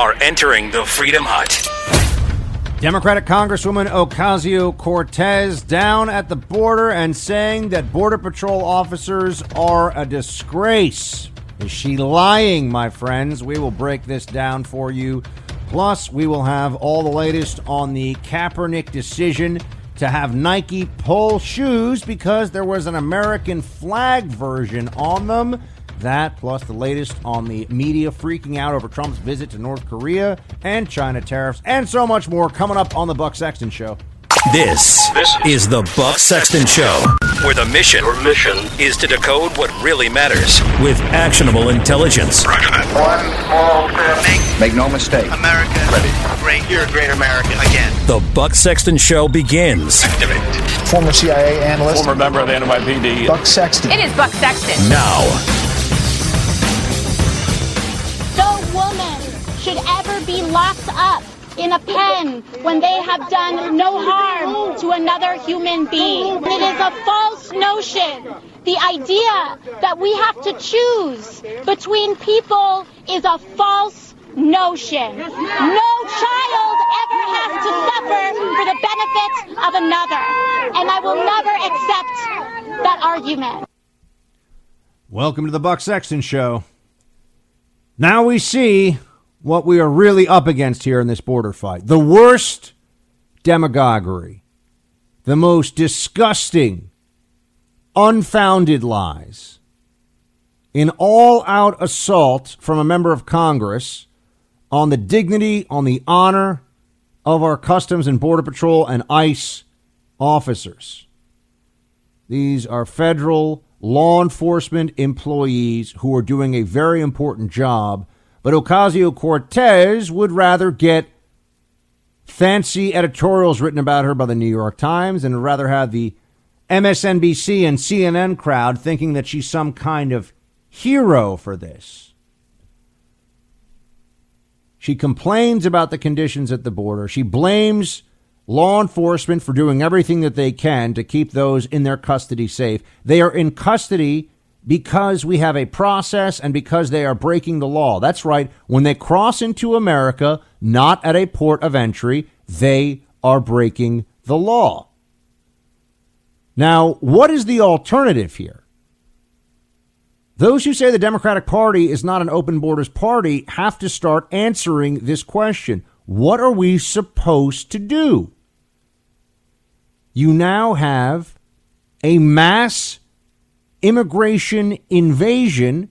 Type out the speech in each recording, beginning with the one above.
are entering the Freedom Hut. Democratic Congresswoman Ocasio Cortez down at the border and saying that Border Patrol officers are a disgrace. Is she lying, my friends? We will break this down for you. Plus, we will have all the latest on the Kaepernick decision to have Nike pull shoes because there was an American flag version on them. That plus the latest on the media freaking out over Trump's visit to North Korea and China tariffs and so much more coming up on the Buck Sexton Show. This, this is the Buck Sexton Show, where the mission, Your mission is to decode what really matters with actionable intelligence. Roger that. One small step. Make no mistake. America Ready. great. You're a great American again. The Buck Sexton Show begins Activate. Former CIA analyst Former member of the NYPD. Buck Sexton. It is Buck Sexton. now. Should ever be locked up in a pen when they have done no harm to another human being. It is a false notion. The idea that we have to choose between people is a false notion. No child ever has to suffer for the benefit of another. And I will never accept that argument. Welcome to the Buck Sexton Show. Now we see what we are really up against here in this border fight. The worst demagoguery, the most disgusting, unfounded lies, an all out assault from a member of Congress on the dignity, on the honor of our Customs and Border Patrol and ICE officers. These are federal law enforcement employees who are doing a very important job, but Ocasio Cortez would rather get fancy editorials written about her by the New York Times and rather have the MSNBC and CNN crowd thinking that she's some kind of hero for this. She complains about the conditions at the border. She blames law enforcement for doing everything that they can to keep those in their custody safe. They are in custody because we have a process and because they are breaking the law. That's right. When they cross into America, not at a port of entry, they are breaking the law. Now, what is the alternative here? Those who say the Democratic Party is not an open borders party have to start answering this question. What are we supposed to do? You now have a mass immigration invasion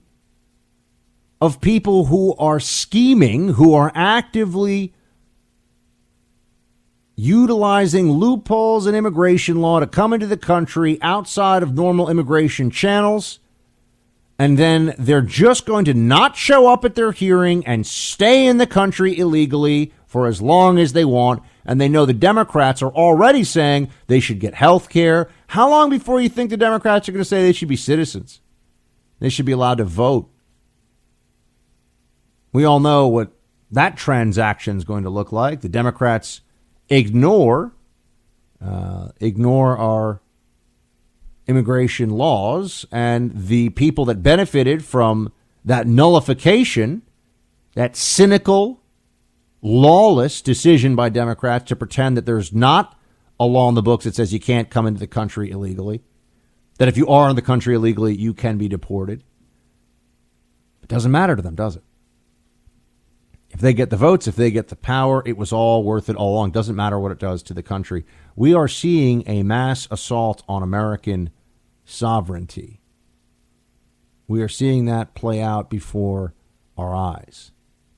of people who are scheming, who are actively utilizing loopholes in immigration law to come into the country outside of normal immigration channels. And then they're just going to not show up at their hearing and stay in the country illegally for as long as they want. And they know the Democrats are already saying they should get health care. How long before you think the Democrats are going to say they should be citizens? They should be allowed to vote. We all know what that transaction is going to look like. The Democrats ignore uh, ignore our immigration laws and the people that benefited from that nullification, that cynical, lawless decision by Democrats to pretend that there's not a law in the books that says you can't come into the country illegally, that if you are in the country illegally, you can be deported. It doesn't matter to them, does it? If they get the votes, if they get the power, it was all worth it all along. Doesn't matter what it does to the country. We are seeing a mass assault on American sovereignty. We are seeing that play out before our eyes.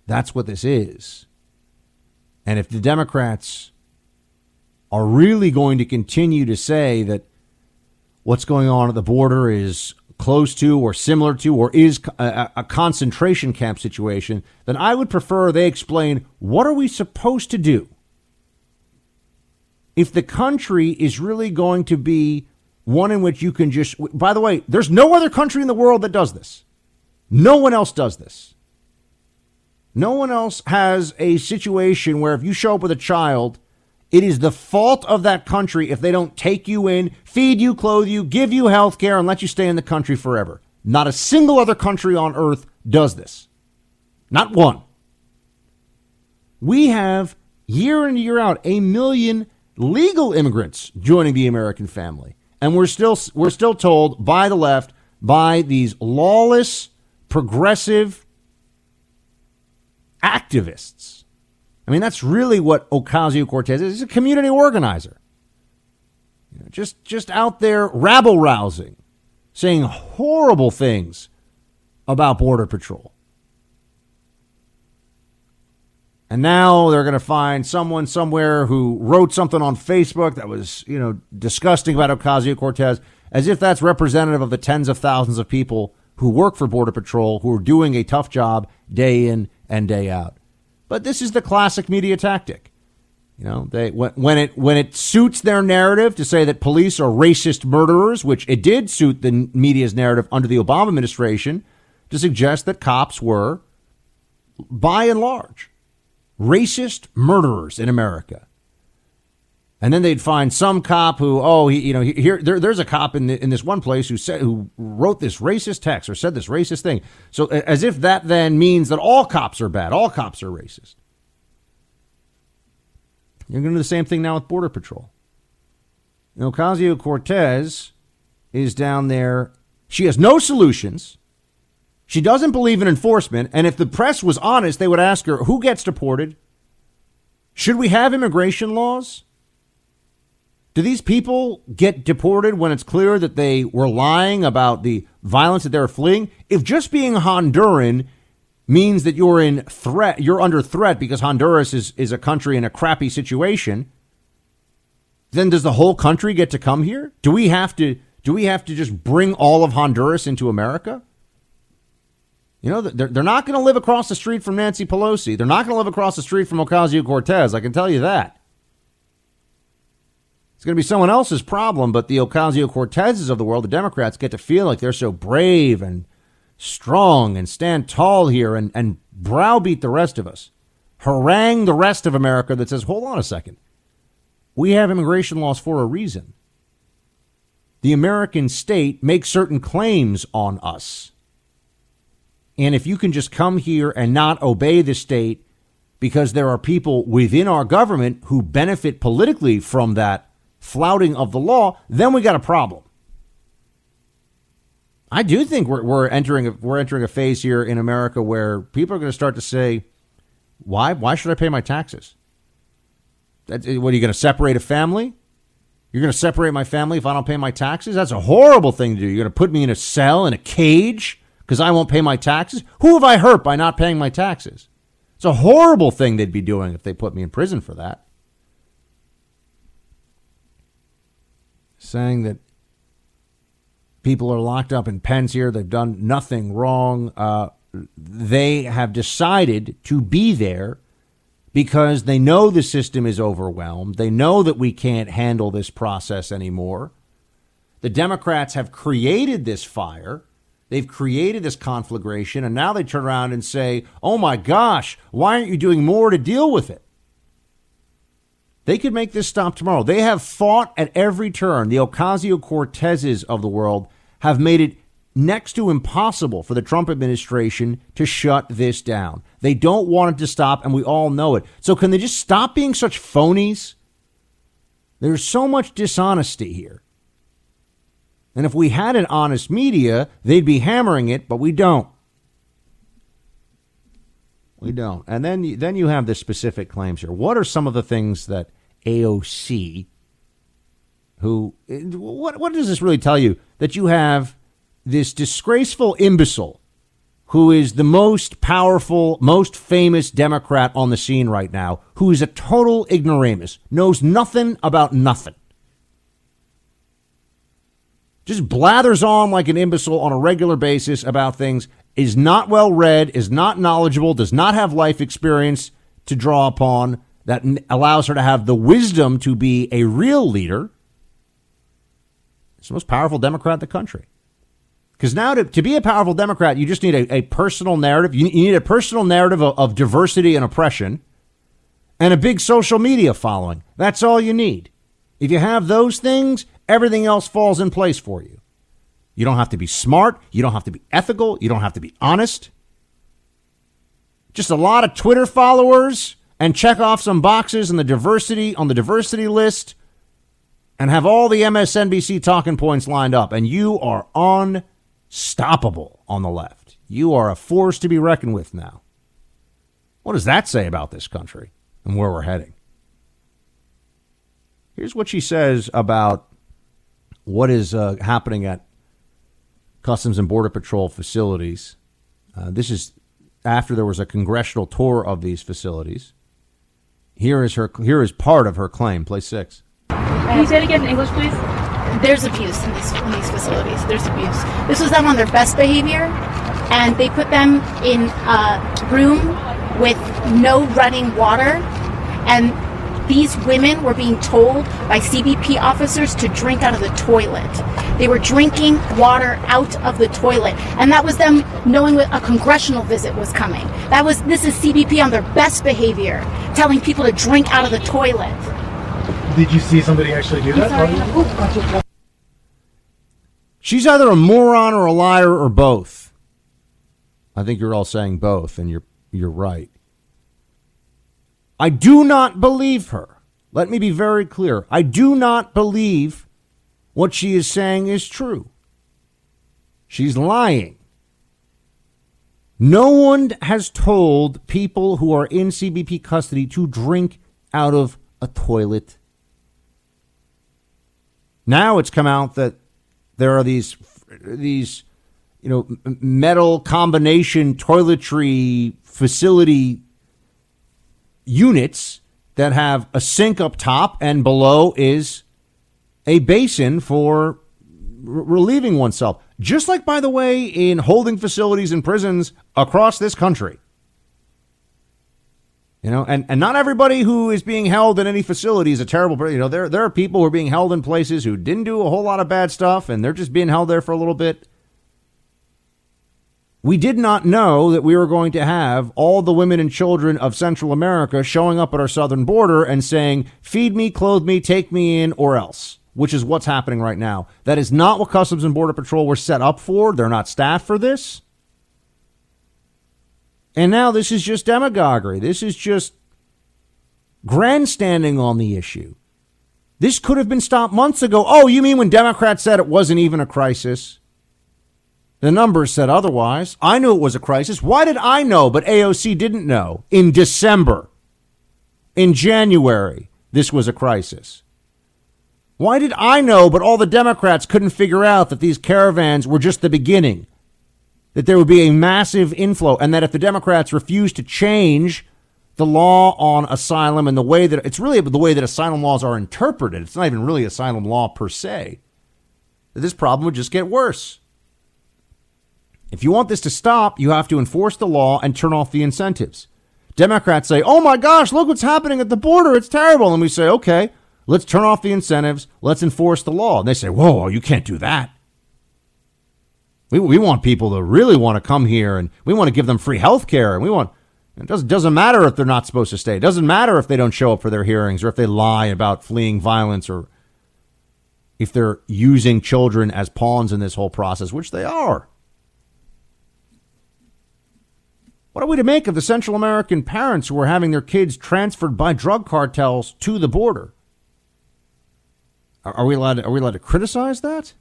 That's what this is. And if the Democrats are really going to continue to say that what's going on at the border is close to or similar to or is a, a, concentration camp situation, then I would prefer they explain what are we supposed to do? If the country is really going to be one in which you can just by the way there's no other country in the world that does this. No one else does this. No one else has a situation where if you show up with a child it is the fault of that country if they don't take you in, feed you, clothe you, give you health care, and let you stay in the country forever. Not a single other country on earth does this. Not one. We have year in and year out a million legal immigrants joining the American family, and we're still we're still told by the left, by these lawless, progressive activists. I mean, that's really what Ocasio Cortez is. He's a community organizer. You know, just just out there rabble rousing, saying horrible things about Border Patrol. And now they're going to find someone somewhere who wrote something on Facebook that was, you know, disgusting about Ocasio Cortez, as if that's representative of the tens of thousands of people who work for Border Patrol who are doing a tough job day in and day out. But this is the classic media tactic. You know, they when it when it suits their narrative to say that police are racist murderers, which it did suit the media's narrative under the Obama administration, to suggest that cops were, by and large, racist murderers in America. And then they'd find some cop who, oh, he, you know, here there, there's a cop in the, in this one place who said who wrote this racist text or said this racist thing. So as if that then means that all cops are bad, all cops are racist. You're going to do the same thing now with Border Patrol. Ocasio Cortez is down there. She has no solutions. She doesn't believe in enforcement, and if the press was honest, they would ask her who gets deported? Should we have immigration laws? Do these people get deported when it's clear that they were lying about the violence that they're fleeing? If just being Honduran means that you're in threat, you're under threat because Honduras is, is a country in a crappy situation, then does the whole country get to come here? Do we have to do we have to just bring all of Honduras into America? You know, they're, they're not going to live across the street from Nancy Pelosi. They're not going to live across the street from Ocasio Cortez. I can tell you that. It's going to be someone else's problem, but the Ocasio Cortezes of the world, the Democrats, get to feel like they're so brave and strong and stand tall here and, and browbeat the rest of us. Harangue the rest of America that says, hold on a second. We have immigration laws for a reason. The American state makes certain claims on us. And if you can just come here and not obey the state because there are people within our government who benefit politically from that flouting of the law, then we got a problem. I do think we're, we're entering a, we're entering a phase here in America where people are going to start to say, "Why? Why should I pay my taxes? That, eh, what are you going to separate a family? You're going to separate my family if I don't pay my taxes? That's a horrible thing to do. You're going to put me in a cell in a cage because I won't pay my taxes? Who have I hurt by not paying my taxes? It's a horrible thing they'd be doing if they put me in prison for that. Saying that people are locked up in pens here, they've done nothing wrong. Uh, they have decided to be there because they know the system is overwhelmed. They know that we can't handle this process anymore. The Democrats have created this fire They've created this conflagration, and now they turn around and say, oh my gosh, why aren't you doing more to deal with it? They could make this stop tomorrow. They have fought at every turn. The Ocasio Cortezes of the world have made it next to impossible for the Trump administration to shut this down. They don't want it to stop, and we all know it. So, can they just stop being such phonies? There's so much dishonesty here. And if we had an honest media, they'd be hammering it, but we don't. We don't. And then then you have the specific claims here. What are some of the things that AOC who what what does this really tell you that you have this disgraceful imbecile who is the most powerful, most famous Democrat on the scene right now, who is a total ignoramus, knows nothing about nothing just blathers on like an imbecile on a regular basis about things, is not well read, is not knowledgeable, does not have life experience to draw upon that allows her to have the wisdom to be a real leader. It's the most powerful Democrat in the country. Because now to, to be a powerful Democrat, you just need a, a personal narrative. You, you need a personal narrative of, of diversity and oppression and a big social media following. That's all you need. If you have those things, everything else falls in place for you. You don't have to be smart. You don't have to be ethical. You don't have to be honest. Just a lot of Twitter followers and check off some boxes in the diversity on the diversity list and have all the MSNBC talking points lined up, and you are unstoppable on the left. You are a force to be reckoned with now. What does that say about this country and where we're heading? Here's what she says about what is uh, happening at Customs and Border Patrol facilities. Uh, this is after there was a congressional tour of these facilities. Here is her. Here is part of her claim. Play six. Can you say it again in English, please? There's abuse in these, in these facilities. There's abuse. This was them on their best behavior, and they put them in a room with no running water, and these women were being told by CBP officers to drink out of the toilet. They were drinking water out of the toilet, and that was them knowing a congressional visit was coming. That was this is CBP on their best behavior, telling people to drink out of the toilet. Did you see somebody actually do that? She's either a moron or a liar or both. I think you're all saying both, and you're you're right. I do not believe her. Let me be very clear. I do not believe what she is saying is true. She's lying. No one has told people who are in CBP custody to drink out of a toilet. Now it's come out that there are these these you know metal combination toiletry facility units that have a sink up top and below is a basin for relieving oneself. Just like, by the way, in holding facilities and prisons across this country. You know, and, and not everybody who is being held in any facility is a terrible You know, there, there are people who are being held in places who didn't do a whole lot of bad stuff and they're just being held there for a little bit. We did not know that we were going to have all the women and children of Central America showing up at our southern border and saying, feed me, clothe me, take me in, or else, which is what's happening right now. That is not what Customs and Border Patrol were set up for. They're not staffed for this. And now this is just demagoguery. This is just grandstanding on the issue. This could have been stopped months ago. Oh, you mean when Democrats said it wasn't even a crisis? The numbers said otherwise. I knew it was a crisis. Why did I know, but AOC didn't know in December? In January, this was a crisis. Why did I know, but all the Democrats couldn't figure out that these caravans were just the beginning? That there would be a massive inflow, and that if the Democrats refused to change the law on asylum and the way that it's really the way that asylum laws are interpreted, it's not even really asylum law per se, that this problem would just get worse. If you want this to stop, you have to enforce the law and turn off the incentives. Democrats say, oh my gosh, look what's happening at the border. It's terrible. And we say, okay, let's turn off the incentives. Let's enforce the law. And they say, whoa, you can't do that. We, we want people to really want to come here and we want to give them free health care. And we want, it doesn't, doesn't matter if they're not supposed to stay. It doesn't matter if they don't show up for their hearings or if they lie about fleeing violence or if they're using children as pawns in this whole process, which they are. What are we to make of the Central American parents who are having their kids transferred by drug cartels to the border? Are, are we allowed? To, are we allowed to criticize that?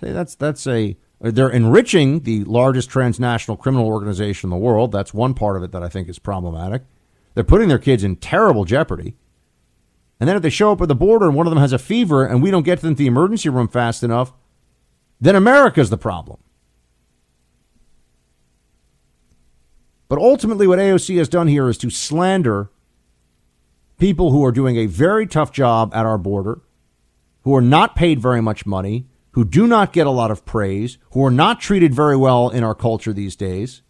Say that's that's a they're enriching the largest transnational criminal organization in the world. That's one part of it that I think is problematic. They're putting their kids in terrible jeopardy. And then if they show up at the border and one of them has a fever and we don't get them to the emergency room fast enough, then America's the problem. But ultimately, what AOC has done here is to slander people who are doing a very tough job at our border, who are not paid very much money, who do not get a lot of praise, who are not treated very well in our culture these days.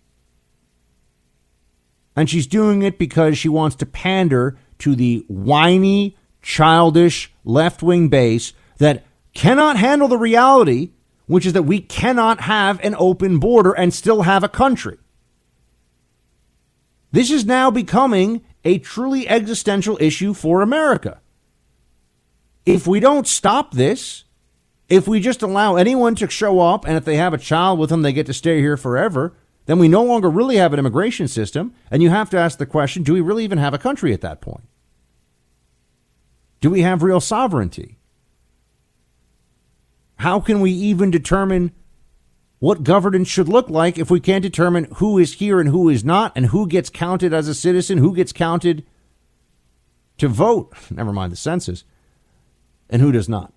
And she's doing it because she wants to pander to the whiny, childish left wing base that cannot handle the reality, which is that we cannot have an open border and still have a country. This is now becoming a truly existential issue for America. If we don't stop this, if we just allow anyone to show up and if they have a child with them, they get to stay here forever, then we no longer really have an immigration system. And you have to ask the question do we really even have a country at that point? Do we have real sovereignty? How can we even determine what governance should look like if we can't determine who is here and who is not, and who gets counted as a citizen, who gets counted to vote, never mind the census, and who does not?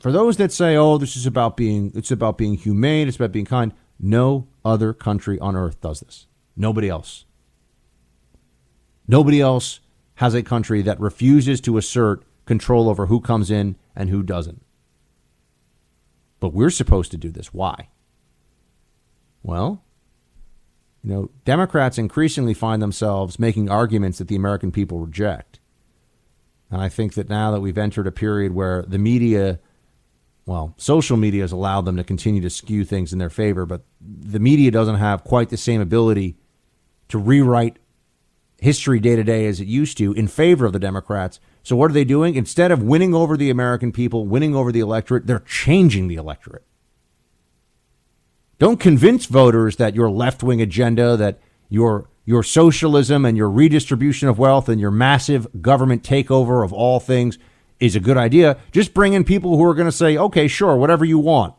For those that say, "Oh, this is about being it's about being humane, it's about being kind," no other country on earth does this. Nobody else. Nobody else has a country that refuses to assert control over who comes in and who doesn't. But we're supposed to do this. Why? Well, you know, Democrats increasingly find themselves making arguments that the American people reject. And I think that now that we've entered a period where the media, well, social media has allowed them to continue to skew things in their favor, but the media doesn't have quite the same ability to rewrite history day to day as it used to in favor of the Democrats. So what are they doing? Instead of winning over the American people, winning over the electorate, they're changing the electorate. Don't convince voters that your left-wing agenda, that your your socialism and your redistribution of wealth and your massive government takeover of all things is a good idea. Just bring in people who are going to say, "Okay, sure, whatever you want.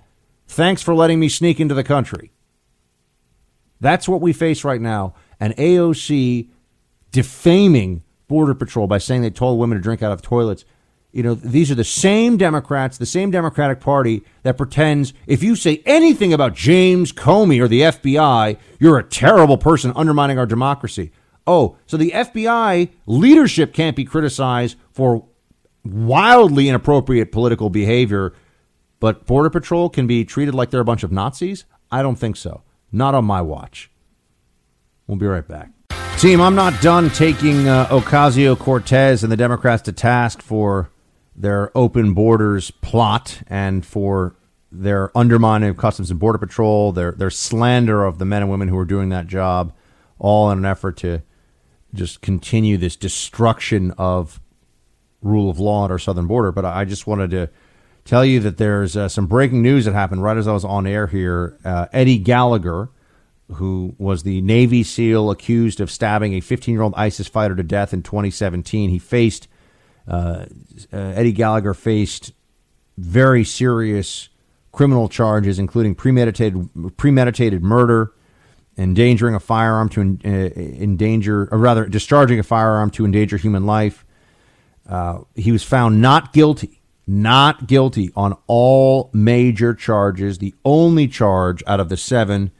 Thanks for letting me sneak into the country." That's what we face right now. And AOC defaming Border Patrol by saying they told women to drink out of toilets. You know, these are the same Democrats, the same Democratic Party that pretends if you say anything about James Comey or the FBI, you're a terrible person undermining our democracy. Oh, so the FBI leadership can't be criticized for wildly inappropriate political behavior, but Border Patrol can be treated like they're a bunch of Nazis? I don't think so. Not on my watch. We'll be right back. Team, I'm not done taking uh, Ocasio Cortez and the Democrats to task for their open borders plot and for their undermining of Customs and Border Patrol, their their slander of the men and women who are doing that job, all in an effort to just continue this destruction of rule of law at our southern border. But I just wanted to tell you that there's uh, some breaking news that happened right as I was on air here. Uh, Eddie Gallagher who was the Navy SEAL accused of stabbing a 15 year old ISIS fighter to death in 2017. He faced, uh, uh, Eddie Gallagher faced very serious criminal charges, including premeditated, premeditated murder, endangering a firearm to uh, endanger, or rather, discharging a firearm to endanger human life. Uh, he was found not guilty, not guilty on all major charges. The only charge out of the seven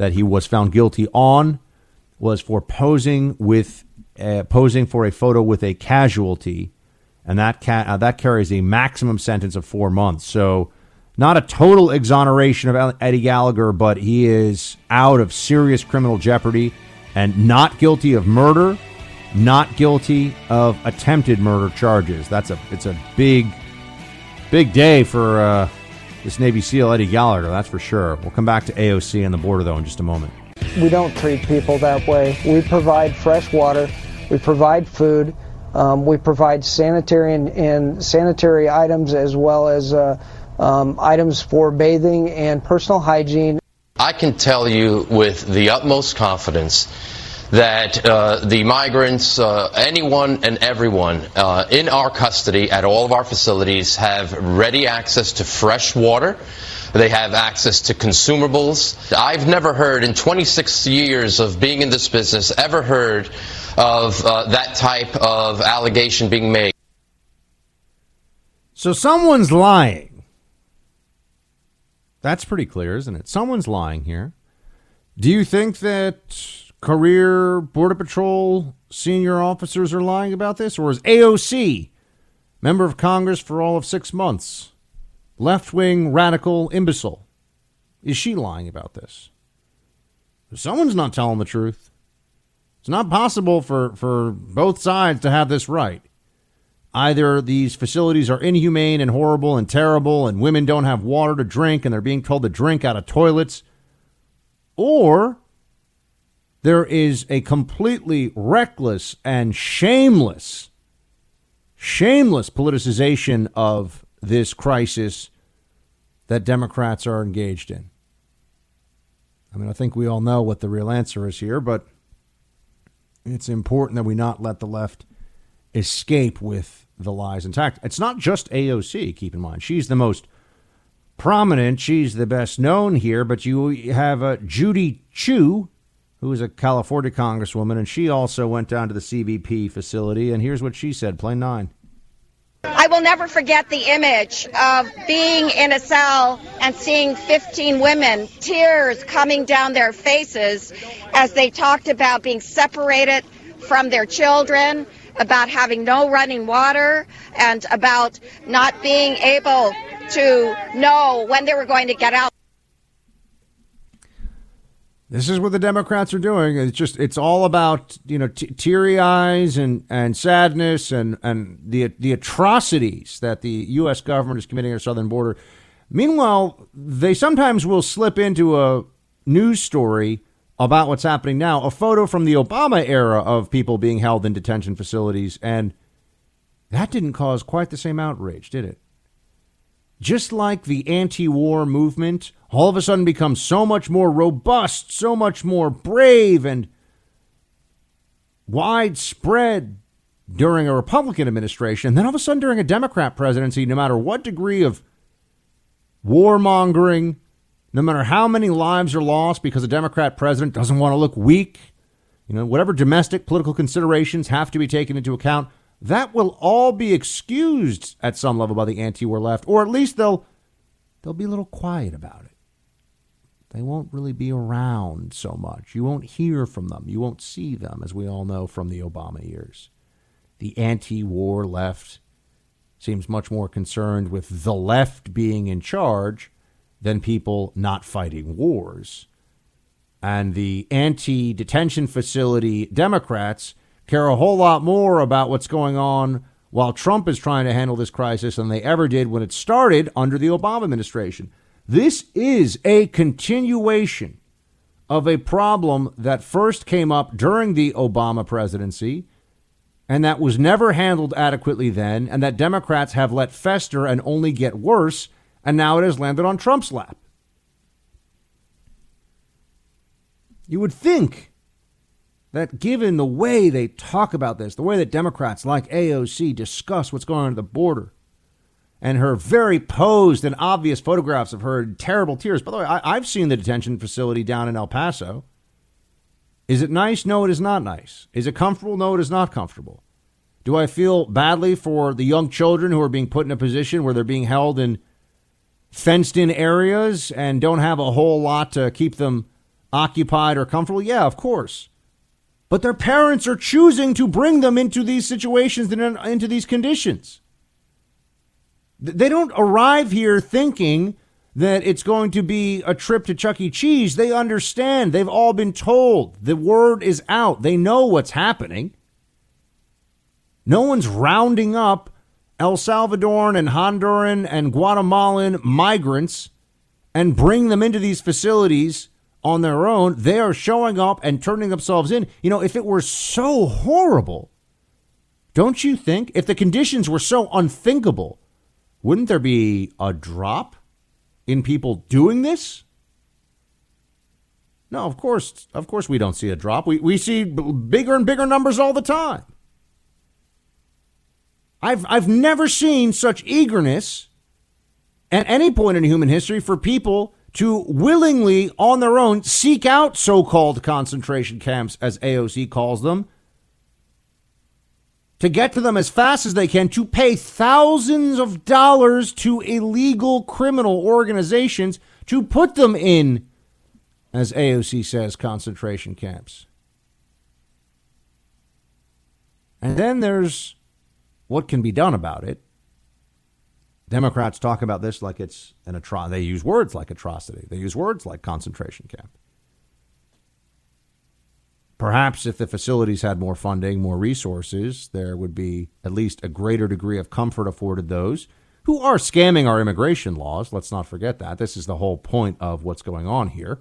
that he was found guilty on was for posing with uh, posing for a photo with a casualty, and that ca- uh, that carries a maximum sentence of four months. So, not a total exoneration of Eddie Gallagher, but he is out of serious criminal jeopardy and not guilty of murder, not guilty of attempted murder charges. That's a it's a big big day for. Uh, this Navy SEAL Eddie Gallagher, that's for sure. We'll come back to AOC and the border, though, in just a moment. We don't treat people that way. We provide fresh water, we provide food, um, we provide sanitary and, and, sanitary items as well as uh, um, items for bathing and personal hygiene. I can tell you with the utmost confidence that uh, the migrants, uh, anyone and everyone uh, in our custody at all of our facilities have ready access to fresh water. They have access to consumables. I've never heard in 26 years of being in this business ever heard of uh, that type of allegation being made. So someone's lying. That's pretty clear, isn't it? Someone's lying here. Do you think that career Border Patrol senior officers are lying about this? Or is AOC, member of Congress for all of six months, left wing radical imbecile, is she lying about this? Someone's not telling the truth. It's not possible for, for both sides to have this right. Either these facilities are inhumane and horrible and terrible, and women don't have water to drink and they're being told to drink out of toilets, or there is a completely reckless and shameless, shameless politicization of this crisis that Democrats are engaged in. I mean, I think we all know what the real answer is here, but it's important that we not let the left escape with the lies intact. It's not just AOC, keep in mind. She's the most prominent, she's the best known here, but you have uh, Judy Chu, who is a California congresswoman, and she also went down to the CBP facility, and here's what she said, plain nine. I will never forget the image of being in a cell and seeing 15 women, tears coming down their faces as they talked about being separated from their children, about having no running water, and about not being able to know when they were going to get out. This is what the Democrats are doing. It's just it's all about you know t- teary eyes and, and sadness and, and the the atrocities that the U.S. government is committing at our southern border. Meanwhile, they sometimes will slip into a news story about what's happening now. A photo from the Obama era of people being held in detention facilities, and that didn't cause quite the same outrage, did it? Just like the anti-war movement all of a sudden become so much more robust, so much more brave and widespread during a Republican administration. Then all of a sudden, during a Democrat presidency, no matter what degree of warmongering, no matter how many lives are lost because a Democrat president doesn't want to look weak, you know, whatever domestic political considerations have to be taken into account, that will all be excused at some level by the anti-war left, or at least they'll they'll be a little quiet about it. They won't really be around so much. You won't hear from them. You won't see them, as we all know from the Obama years. The anti war left seems much more concerned with the left being in charge than people not fighting wars. And the anti detention facility Democrats care a whole lot more about what's going on while Trump is trying to handle this crisis than they ever did when it started under the Obama administration. This is a continuation of a problem that first came up during the Obama presidency and that was never handled adequately then, and that Democrats have let fester and only get worse, and now it has landed on Trump's lap. You would think that given the way they talk about this, the way that Democrats like AOC discuss what's going on at the border, and her very posed and obvious photographs of her terrible tears. By the way, I, have seen the detention facility down in El Paso. Is it nice? No, it is not nice. Is it comfortable? No, it is not comfortable. Do I feel badly for the young children who are being put in a position where they're being held in fenced in areas and don't have a whole lot to keep them occupied or comfortable? Yeah, of course. But their parents are choosing to bring them into these situations and into these conditions. They don't arrive here thinking that it's going to be a trip to Chuck E. Cheese. They understand. They've all been told. The word is out. They know what's happening. No one's rounding up El Salvadoran and Honduran and Guatemalan migrants and bring them into these facilities on their own. They are showing up and turning themselves in. You know, if it were so horrible, don't you think? If the conditions were so unthinkable, wouldn't there be a drop in people doing this? No, of course, of course we don't see a drop. We we see bigger and bigger numbers all the time. I've I've never seen such eagerness at any point in human history for people to willingly on their own seek out so-called concentration camps as AOC calls them to get to them as fast as they can to pay thousands of dollars to illegal criminal organizations to put them in, as AOC says, concentration camps. And then there's what can be done about it. Democrats talk about this like it's an atrocity. They use words like atrocity. They use words like concentration camp. Perhaps if the facilities had more funding, more resources, there would be at least a greater degree of comfort afforded those who are scamming our immigration laws. Let's not forget that. This is the whole point of what's going on here.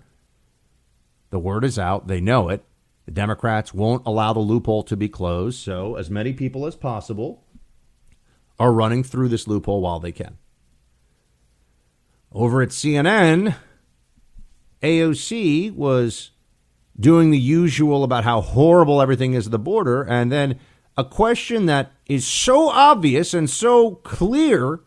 The word is out, they know it. The Democrats won't allow the loophole to be closed, so as many people as possible are running through this loophole while they can. Over at CNN, AOC was doing the usual about how horrible everything is at the border, and then a question that is so obvious and so clear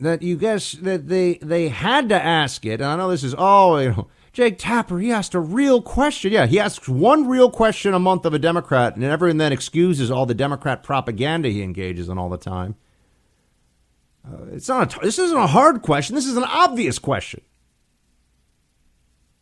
that you guess that they they had to ask it. And I know this is oh, you know, Jake Tapper, he asked a real question. Yeah, he asks one real question a month of a Democrat, and everyone then excuses all the Democrat propaganda he engages in all the time. Uh, it's not. A, this isn't a hard question. This is an obvious question.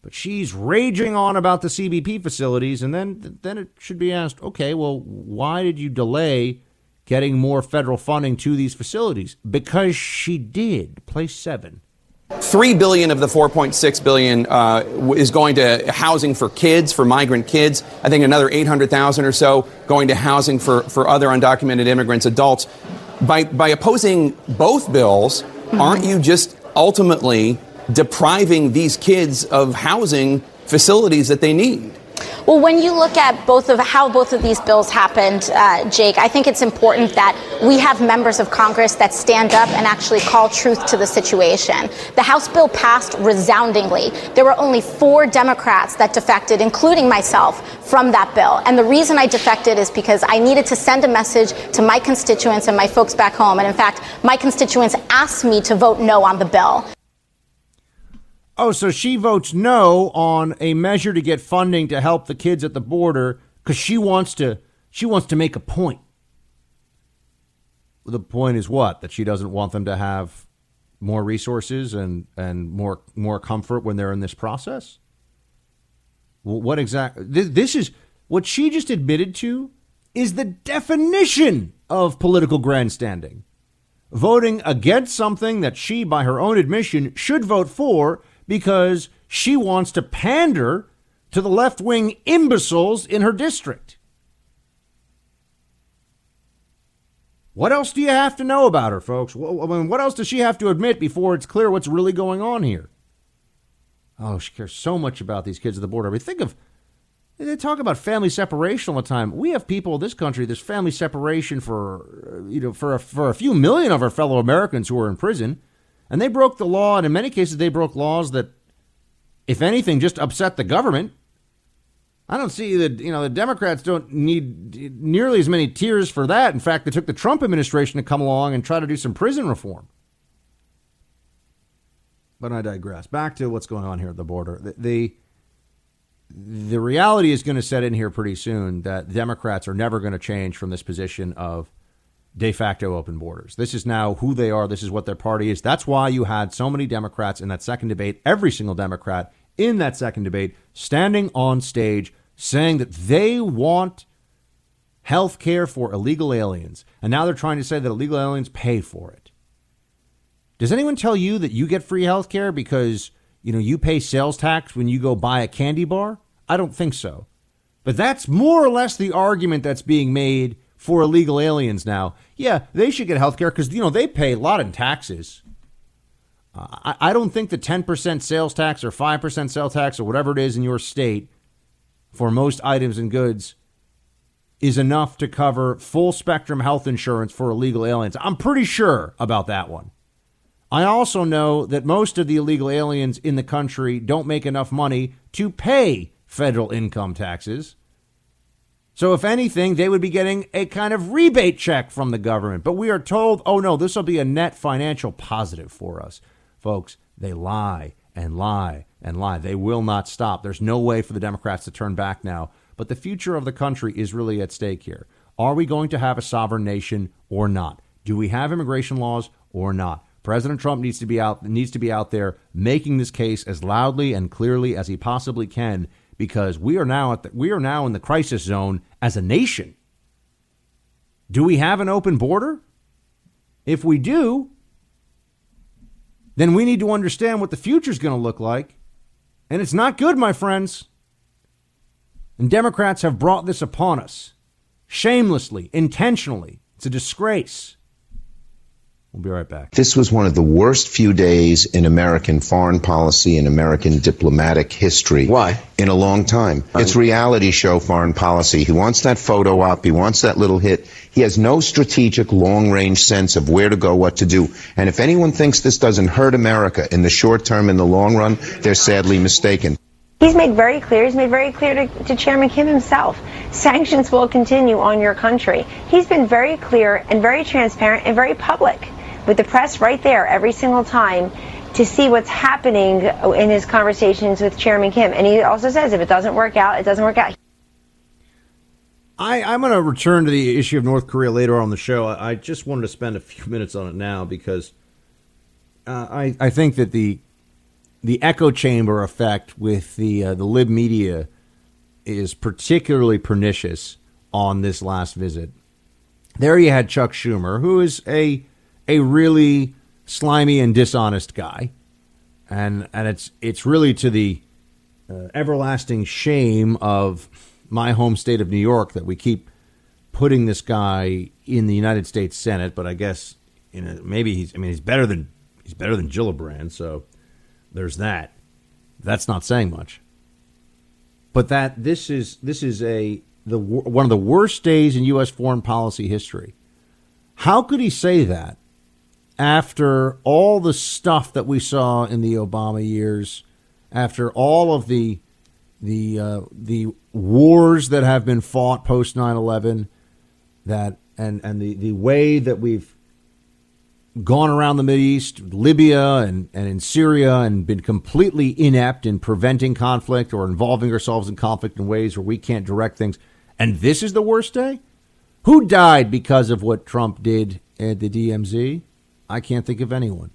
But she's raging on about the CBP facilities, and then then it should be asked, okay, well, why did you delay getting more federal funding to these facilities? Because she did. Place seven. Three billion of the 4.6 billion uh, is going to housing for kids, for migrant kids. I think another 800,000 or so going to housing for, for other undocumented immigrants, adults. By by opposing both bills, aren't you just ultimately depriving these kids of housing facilities that they need. Well, when you look at both of how both of these bills happened, uh, Jake, I think it's important that we have members of Congress that stand up and actually call truth to the situation. The House bill passed resoundingly. There were only four Democrats that defected, including myself, from that bill. And the reason I defected is because I needed to send a message to my constituents and my folks back home. And in fact, my constituents asked me to vote no on the bill. Oh, so she votes no on a measure to get funding to help the kids at the border because she wants to she wants to make a point. The point is what? That she doesn't want them to have more resources and, and more more comfort when they're in this process? What exactly this, this is what she just admitted to is the definition of political grandstanding. Voting against something that she, by her own admission, should vote for because she wants to pander to the left wing imbeciles in her district. What else do you have to know about her, folks? What else does she have to admit before it's clear what's really going on here? Oh, she cares so much about these kids at the border. I mean, think of they talk about family separation all the time. We have people in this country. There's family separation for you know for a, for a few million of our fellow Americans who are in prison. And they broke the law, and in many cases, they broke laws that, if anything, just upset the government. I don't see that, you know, the Democrats don't need nearly as many tears for that. In fact, it took the Trump administration to come along and try to do some prison reform. But I digress. Back to what's going on here at the border. The, the, the reality is going to set in here pretty soon that Democrats are never going to change from this position of de facto open borders. This is now who they are. This is what their party is. That's why you had so many Democrats in that second debate, every single Democrat in that second debate, standing on stage saying that they want health care for illegal aliens. And now they're trying to say that illegal aliens pay for it. Does anyone tell you that you get free health care because, you know, you pay sales tax when you go buy a candy bar? I don't think so. But that's more or less the argument that's being made for illegal aliens now. Yeah, they should get health care because, you know, they pay a lot in taxes. Uh, I, I don't think the 10% sales tax or 5% sales tax or whatever it is in your state for most items and goods is enough to cover full spectrum health insurance for illegal aliens. I'm pretty sure about that one. I also know that most of the illegal aliens in the country don't make enough money to pay federal income taxes. So, if anything, they would be getting a kind of rebate check from the government. But we are told, oh no, this will be a net financial positive for us. Folks, they lie and lie and lie. They will not stop. There's no way for the Democrats to turn back now. But the future of the country is really at stake here. Are we going to have a sovereign nation or not? Do we have immigration laws or not? President Trump needs to be out needs to be out there making this case as loudly and clearly as he possibly can because we are now at the, we are now in the crisis zone as a nation. Do we have an open border? If we do, then we need to understand what the future is going to look like. And it's not good, my friends. And Democrats have brought this upon us shamelessly, intentionally. It's a disgrace. We'll be right back. This was one of the worst few days in American foreign policy and American diplomatic history. Why? In a long time. It's reality show foreign policy. He wants that photo op. He wants that little hit. He has no strategic long range sense of where to go, what to do. And if anyone thinks this doesn't hurt America in the short term, in the long run, they're sadly mistaken. He's made very clear, he's made very clear to, to, Chairman Kim himself, sanctions will continue on your country. He's been very clear and very transparent and very public with the press right there every single time to see what's happening in his conversations with Chairman Kim. And he also says if it doesn't work out, it doesn't work out. I, I'm going to return to the issue of North Korea later on the show. I, I just wanted to spend a few minutes on it now because uh, I, I think that the the echo chamber effect with the uh, the lib media is particularly pernicious on this last visit. There you had Chuck Schumer, who is a a really slimy and dishonest guy, and and it's it's really to the uh, everlasting shame of my home state of New York that we keep putting this guy in the United States Senate. But I guess you know maybe he's I mean he's better than he's better than Gillibrand, so there's that. That's not saying much. But that this is this is a the one of the worst days in U.S. foreign policy history. How could he say that after all the stuff that we saw in the Obama years, after all of the the uh, the wars that have been fought post 9/11, that and and the the way that we've gone around the Middle East, Libya, and, and in Syria, and been completely inept in preventing conflict or involving ourselves in conflict in ways where we can't direct things. And this is the worst day? Who died because of what Trump did at the DMZ? I can't think of anyone.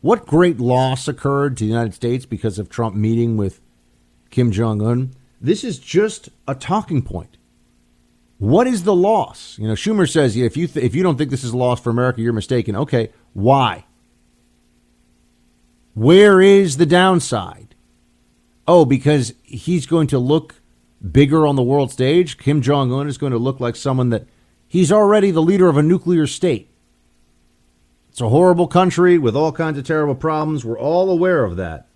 What great loss occurred to the United States because of Trump meeting with Kim Jong un? This is just a talking point. What is the loss? You know, Schumer says if you th- if you don't think this is a loss for America, you're mistaken. Okay, why? Where is the downside? Oh, because he's going to look bigger on the world stage. Kim Jong Un is going to look like someone that he's already the leader of a nuclear state. It's a horrible country with all kinds of terrible problems. We're all aware of that.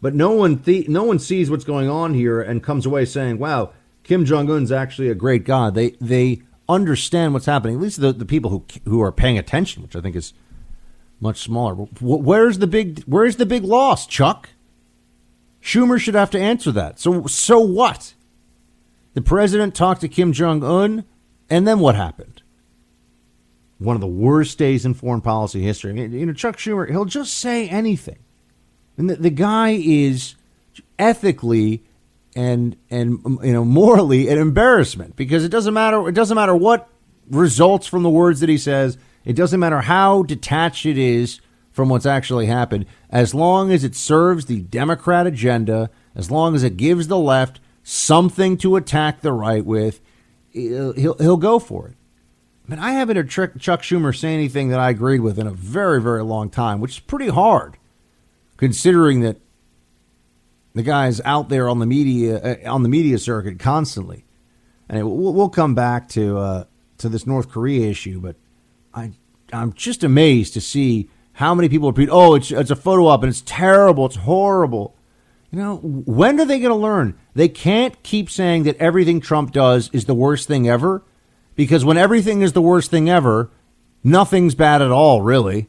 But no one th- no one sees what's going on here and comes away saying, "Wow, Kim Jong Un's actually a great guy. They they understand what's happening. At least the, the people who who are paying attention, which I think is much smaller. Where's the big Where's the big loss, Chuck? Schumer should have to answer that. So so what? The president talked to Kim Jong Un, and then what happened? One of the worst days in foreign policy history. You know, Chuck Schumer, he'll just say anything. And the, the guy is ethically and and um, you know morally an embarrassment because it doesn't matter it doesn't matter what results from the words that he says it doesn't matter how detached it is from what's actually happened as long as it serves the democrat agenda as long as it gives the left something to attack the right with he'll he'll go for it I I haven't heard Chuck Schumer say anything that I agreed with in a very, very long time, which is pretty hard, considering that the guy's out there on the media uh, on the media circuit constantly. And we'll, we'll come back to uh, to this North Korea issue, but I I'm just amazed to see how many people repeat, "Oh, it's it's a photo op and it's terrible, it's horrible." You know, when are they going to learn? They can't keep saying that everything Trump does is the worst thing ever, because when everything is the worst thing ever, nothing's bad at all, really.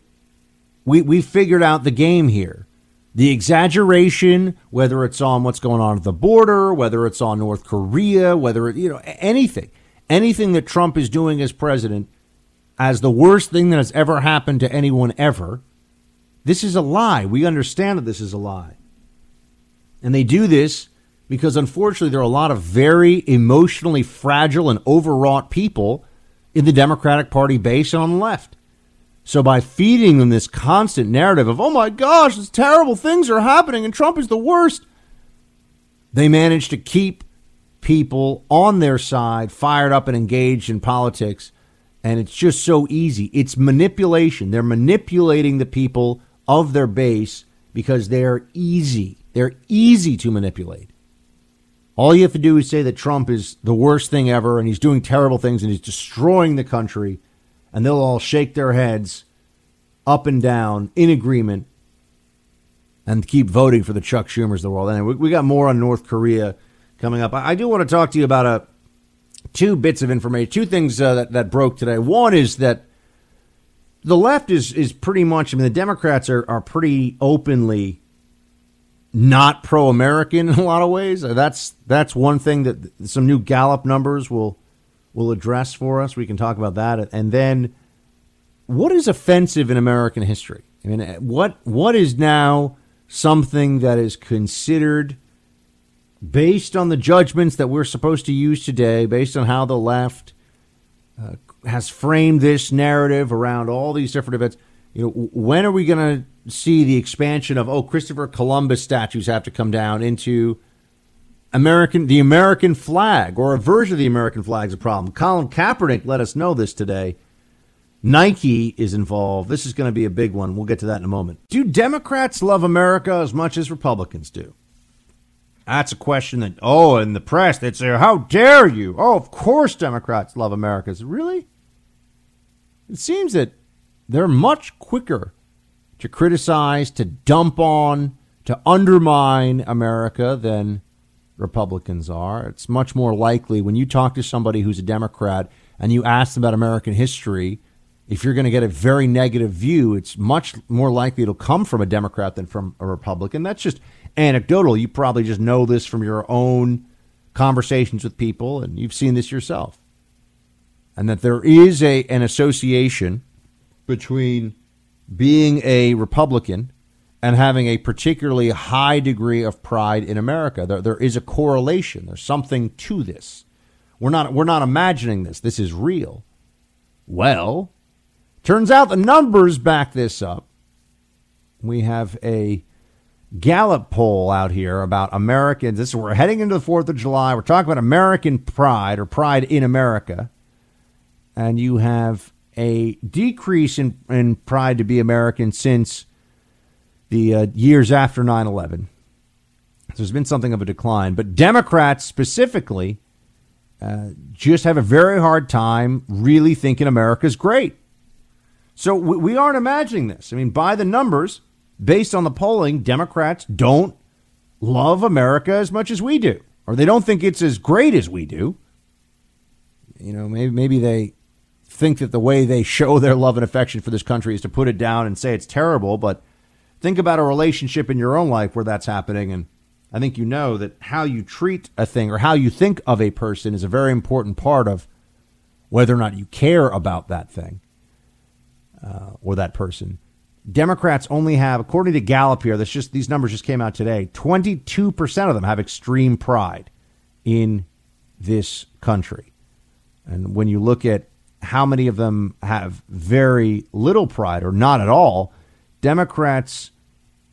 We we figured out the game here the exaggeration, whether it's on what's going on at the border, whether it's on North Korea, whether it, you know anything, anything that Trump is doing as president as the worst thing that has ever happened to anyone ever. This is a lie. We understand that this is a lie. And they do this because unfortunately there are a lot of very emotionally fragile and overwrought people in the Democratic Party base and on the left. So by feeding them this constant narrative of, oh my gosh, these terrible things are happening and Trump is the worst, they manage to keep people on their side, fired up and engaged in politics. And it's just so easy. It's manipulation. They're manipulating the people of their base because they're easy. They're easy to manipulate. All you have to do is say that Trump is the worst thing ever and he's doing terrible things and he's destroying the country and they'll all shake their heads up and down in agreement and keep voting for the Chuck Schumers of the world. And we, we got more on North Korea coming up. I, do want to talk to you about a two bits of information, two things uh, that, that broke today. One is that the left is is pretty much. I mean, the Democrats are are pretty openly not pro American in a lot of ways. That's that's one thing that some new Gallup numbers will will address for us. We can talk about that, and then what is offensive in American history? I mean, what what is now something that is considered based on the judgments that we're supposed to use today, based on how the left uh, has framed this narrative around all these different events. You know, when are we going to see the expansion of oh, Christopher Columbus statues have to come down into American the American flag or a version of the American flag is a problem. Colin Kaepernick let us know this today. Nike is involved. This is going to be a big one. We'll get to that in a moment. Do Democrats love America as much as Republicans do? That's a question that, oh, in the press, they'd say, how dare you? Oh, of course Democrats love America. Really? It seems that they're much quicker to criticize, to dump on, to undermine America than Republicans are. It's much more likely when you talk to somebody who's a Democrat and you ask them about American history, if you're going to get a very negative view, it's much more likely it'll come from a Democrat than from a Republican. That's just anecdotal. You probably just know this from your own conversations with people, and you've seen this yourself. And that there is a an association between being a Republican and having a particularly high degree of pride in America. There, there is a correlation. There's something to this. We're not we're not imagining this. This is real. Well, turns out the numbers back this up. We have a Gallup poll out here about Americans. This we're heading into the Fourth of July. We're talking about American pride or pride in America, and you have a decrease in, in pride to be American since the uh, years after 9/11. So there's been something of a decline, but Democrats specifically uh, just have a very hard time really thinking America's great. So we, we aren't imagining this. I mean, by the numbers based on the polling, Democrats don't love America as much as we do, or they don't think it's as great as we do. You know, maybe maybe they think that the way they show their love and affection for this country is to put it down and say it's terrible, but think about a relationship in your own life where that's happening and I think you know that how you treat a thing or how you think of a person is a very important part of whether or not you care about that thing uh, or that person. Democrats only have, according to Gallup here, that's just these numbers just came out today. Twenty-two percent of them have extreme pride in this country, and when you look at how many of them have very little pride or not at all, Democrats,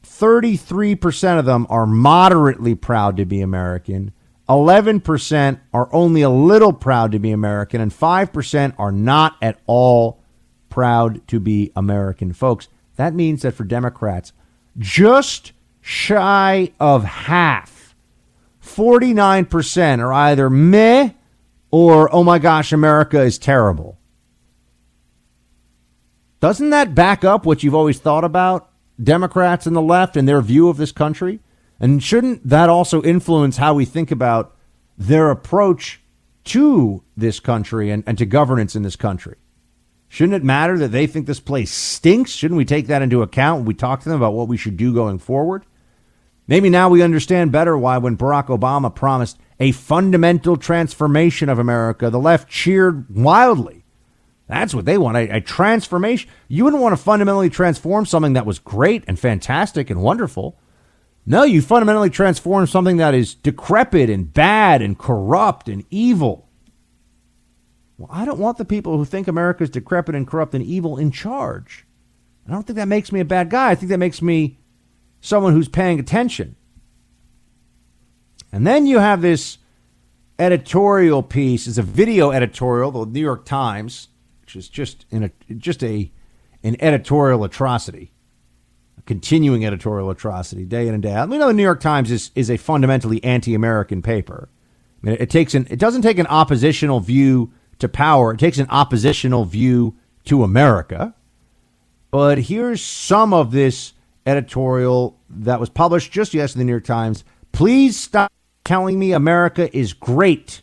thirty-three percent of them are moderately proud to be American. 11% are only a little proud to be American, and 5% are not at all proud to be American. Folks, that means that for Democrats, just shy of half, 49% are either meh or, oh my gosh, America is terrible. Doesn't that back up what you've always thought about Democrats and the left and their view of this country? And shouldn't that also influence how we think about their approach to this country and, and to governance in this country? Shouldn't it matter that they think this place stinks? Shouldn't we take that into account when we talk to them about what we should do going forward? Maybe now we understand better why, when Barack Obama promised a fundamental transformation of America, the left cheered wildly. That's what they want a, a, transformation. You wouldn't want to fundamentally transform something that was great and fantastic and wonderful. No, you fundamentally transform something that is decrepit and bad and corrupt and evil. Well, I don't want the people who think America is decrepit and corrupt and evil in charge. I don't think that makes me a bad guy. I think that makes me someone who's paying attention. And then you have this editorial piece. It's a video editorial, the New York Times, which is just in a just a an editorial atrocity, a continuing editorial atrocity, day in and day out. We know the New York Times is is a fundamentally anti-American paper. I mean, it takes an it doesn't take an oppositional view to power. It takes an oppositional view to America. But here's some of this editorial that was published just yesterday in the New York Times. Please stop telling me America is great,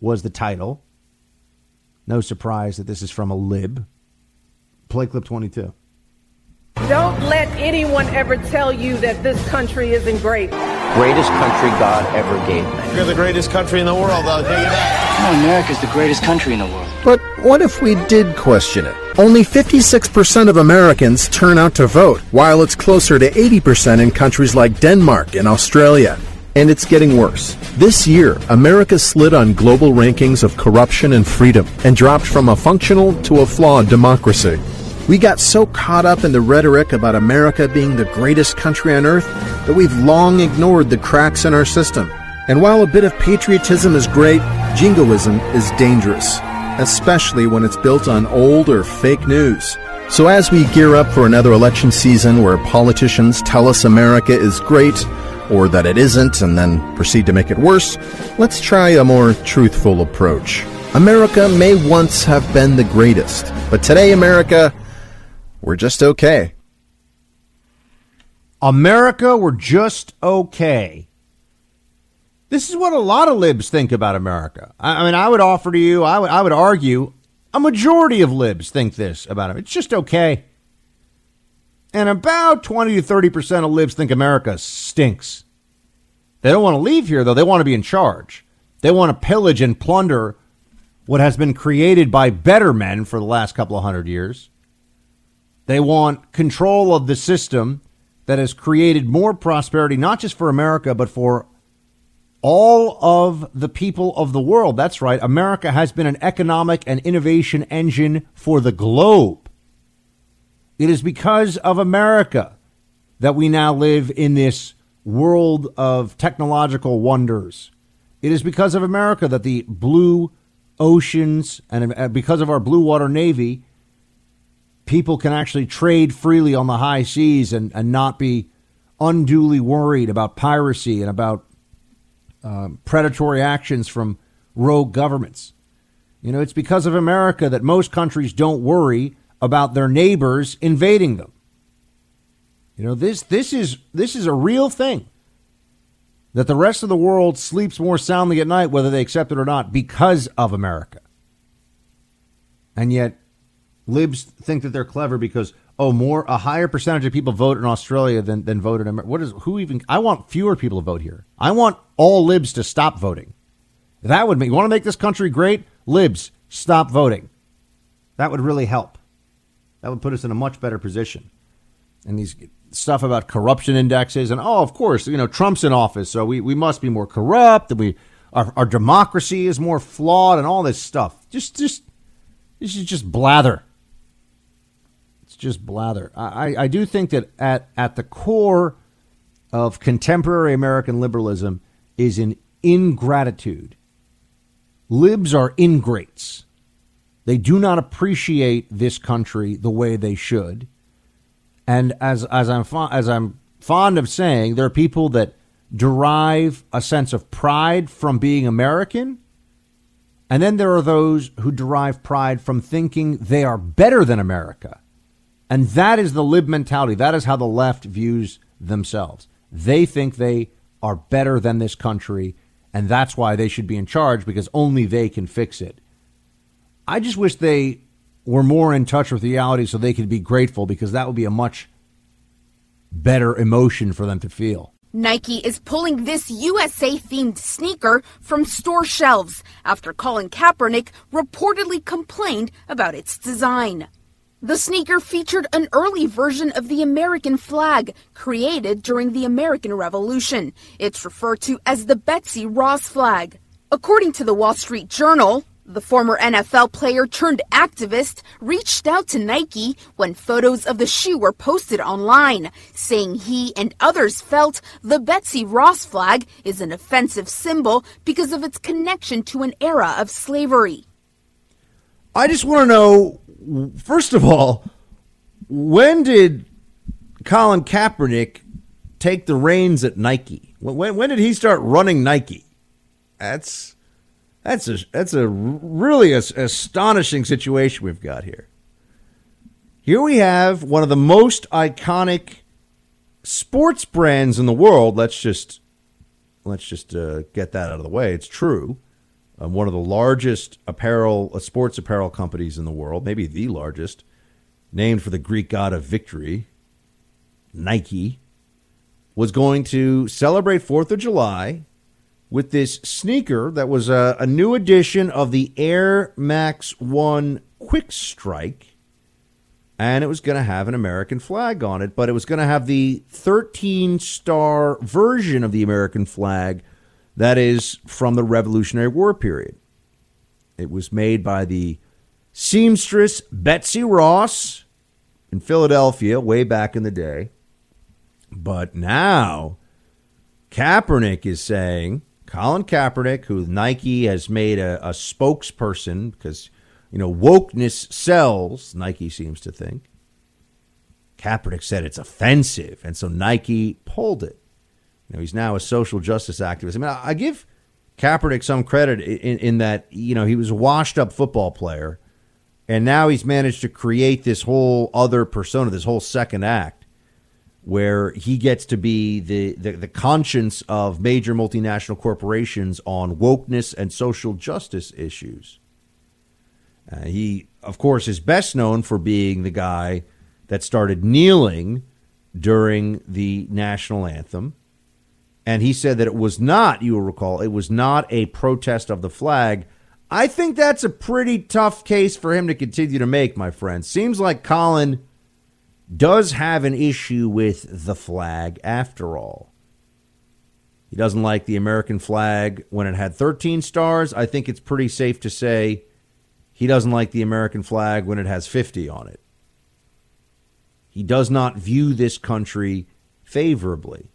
was the title. No surprise that this is from a lib. Play clip 22. Don't let anyone ever tell you that this country isn't great. Greatest country God ever gave me. You're the greatest country in the world, I'll tell you that. No, America's the greatest country in the world. But what if we did question it? Only 56% of Americans turn out to vote, while it's closer to 80% in countries like Denmark and Australia. And it's getting worse. This year, America slid on global rankings of corruption and freedom and dropped from a functional to a flawed democracy. We got so caught up in the rhetoric about America being the greatest country on earth that we've long ignored the cracks in our system. And while a bit of patriotism is great, jingoism is dangerous, especially when it's built on old or fake news. So as we gear up for another election season where politicians tell us America is great, or that it isn't, and then proceed to make it worse, let's try a more truthful approach. America may once have been the greatest, but today, America, we're just okay. America, we're just okay. This is what a lot of libs think about America. I, I mean, I would offer to you, I would, I would argue, a majority of libs think this about it. It's just okay. And about 20 to 30% of libs think America stinks. They don't want to leave here, though. They want to be in charge. They want to pillage and plunder what has been created by better men for the last couple of hundred years. They want control of the system that has created more prosperity, not just for America, but for all of the people of the world. That's right. America has been an economic and innovation engine for the globe. It is because of America that we now live in this world of technological wonders. It is because of America that the blue oceans and uh, because of our blue water navy, people can actually trade freely on the high seas and, and not be unduly worried about piracy and about um, predatory actions from rogue governments. You know, it's because of America that most countries don't worry about their neighbors invading them. You know, this this is this is a real thing. That the rest of the world sleeps more soundly at night, whether they accept it or not, because of America. And yet, libs think that they're clever because oh, more a higher percentage of people vote in Australia than than vote in America. What is who even? I want fewer people to vote here. I want all libs to stop voting. That would make you want to make this country great. Libs stop voting. That would really help. That would put us in a much better position. And these stuff about corruption indexes and oh, of course, you know Trump's in office, so we, we must be more corrupt. And we our, our democracy is more flawed, and all this stuff. Just just this is just blather. It's just blather. I, I do think that at, at the core of contemporary American liberalism is an ingratitude. Libs are ingrates. They do not appreciate this country the way they should. And as, as, I'm, fo- as I'm fond of saying, there are people that derive a sense of pride from being American. And then there are those who derive pride from thinking they are better than America. And that is the lib mentality. That is how the left views themselves. They think they are better than this country, and that's why they should be in charge because only they can fix it. I just wish they were more in touch with reality so they could be grateful because that would be a much better emotion for them to feel. Nike is pulling this USA themed sneaker from store shelves after Colin Kaepernick reportedly complained about its design. The sneaker featured an early version of the American flag created during the American Revolution. It's referred to as the Betsy Ross flag. According to the Wall Street Journal, the former NFL player turned activist reached out to Nike when photos of the shoe were posted online, saying he and others felt the Betsy Ross flag is an offensive symbol because of its connection to an era of slavery. I just want to know first of all, when did Colin Kaepernick take the reins at Nike? When, when did he start running Nike? That's that's a that's a really a, astonishing situation we've got here. Here we have one of the most iconic sports brands in the world. Let's just let's just uh, get that out of the way. It's true. Um, one of the largest apparel, uh, sports apparel companies in the world, maybe the largest, named for the Greek god of victory, Nike, was going to celebrate Fourth of July with this sneaker that was a, a new edition of the Air Max One Quick Strike and it was going to have an American flag on it, but it was going to have the 13 star version of the American flag that is from the Revolutionary War period. It was made by the seamstress Betsy Ross in Philadelphia way back in the day. But now Kaepernick is saying, Colin Kaepernick, who Nike has made a, a spokesperson because you know, wokeness sells, Nike seems to think. Kaepernick said it's offensive, and so Nike pulled it. You know, he's now a social justice activist. I mean, I give Kaepernick some credit in, in that, you know, he was a washed up football player, and now he's managed to create this whole other persona, this whole second act, where he gets to be the, the, the conscience of major multinational corporations on wokeness and social justice issues. Uh, he, of course, is best known for being the guy that started kneeling during the national anthem. And he said that it was not, you will recall, it was not a protest of the flag. I think that's a pretty tough case for him to continue to make, my friend. Seems like Colin does have an issue with the flag after all. He doesn't like the American flag when it had 13 stars. I think it's pretty safe to say he doesn't like the American flag when it has 50 on it. He does not view this country favorably.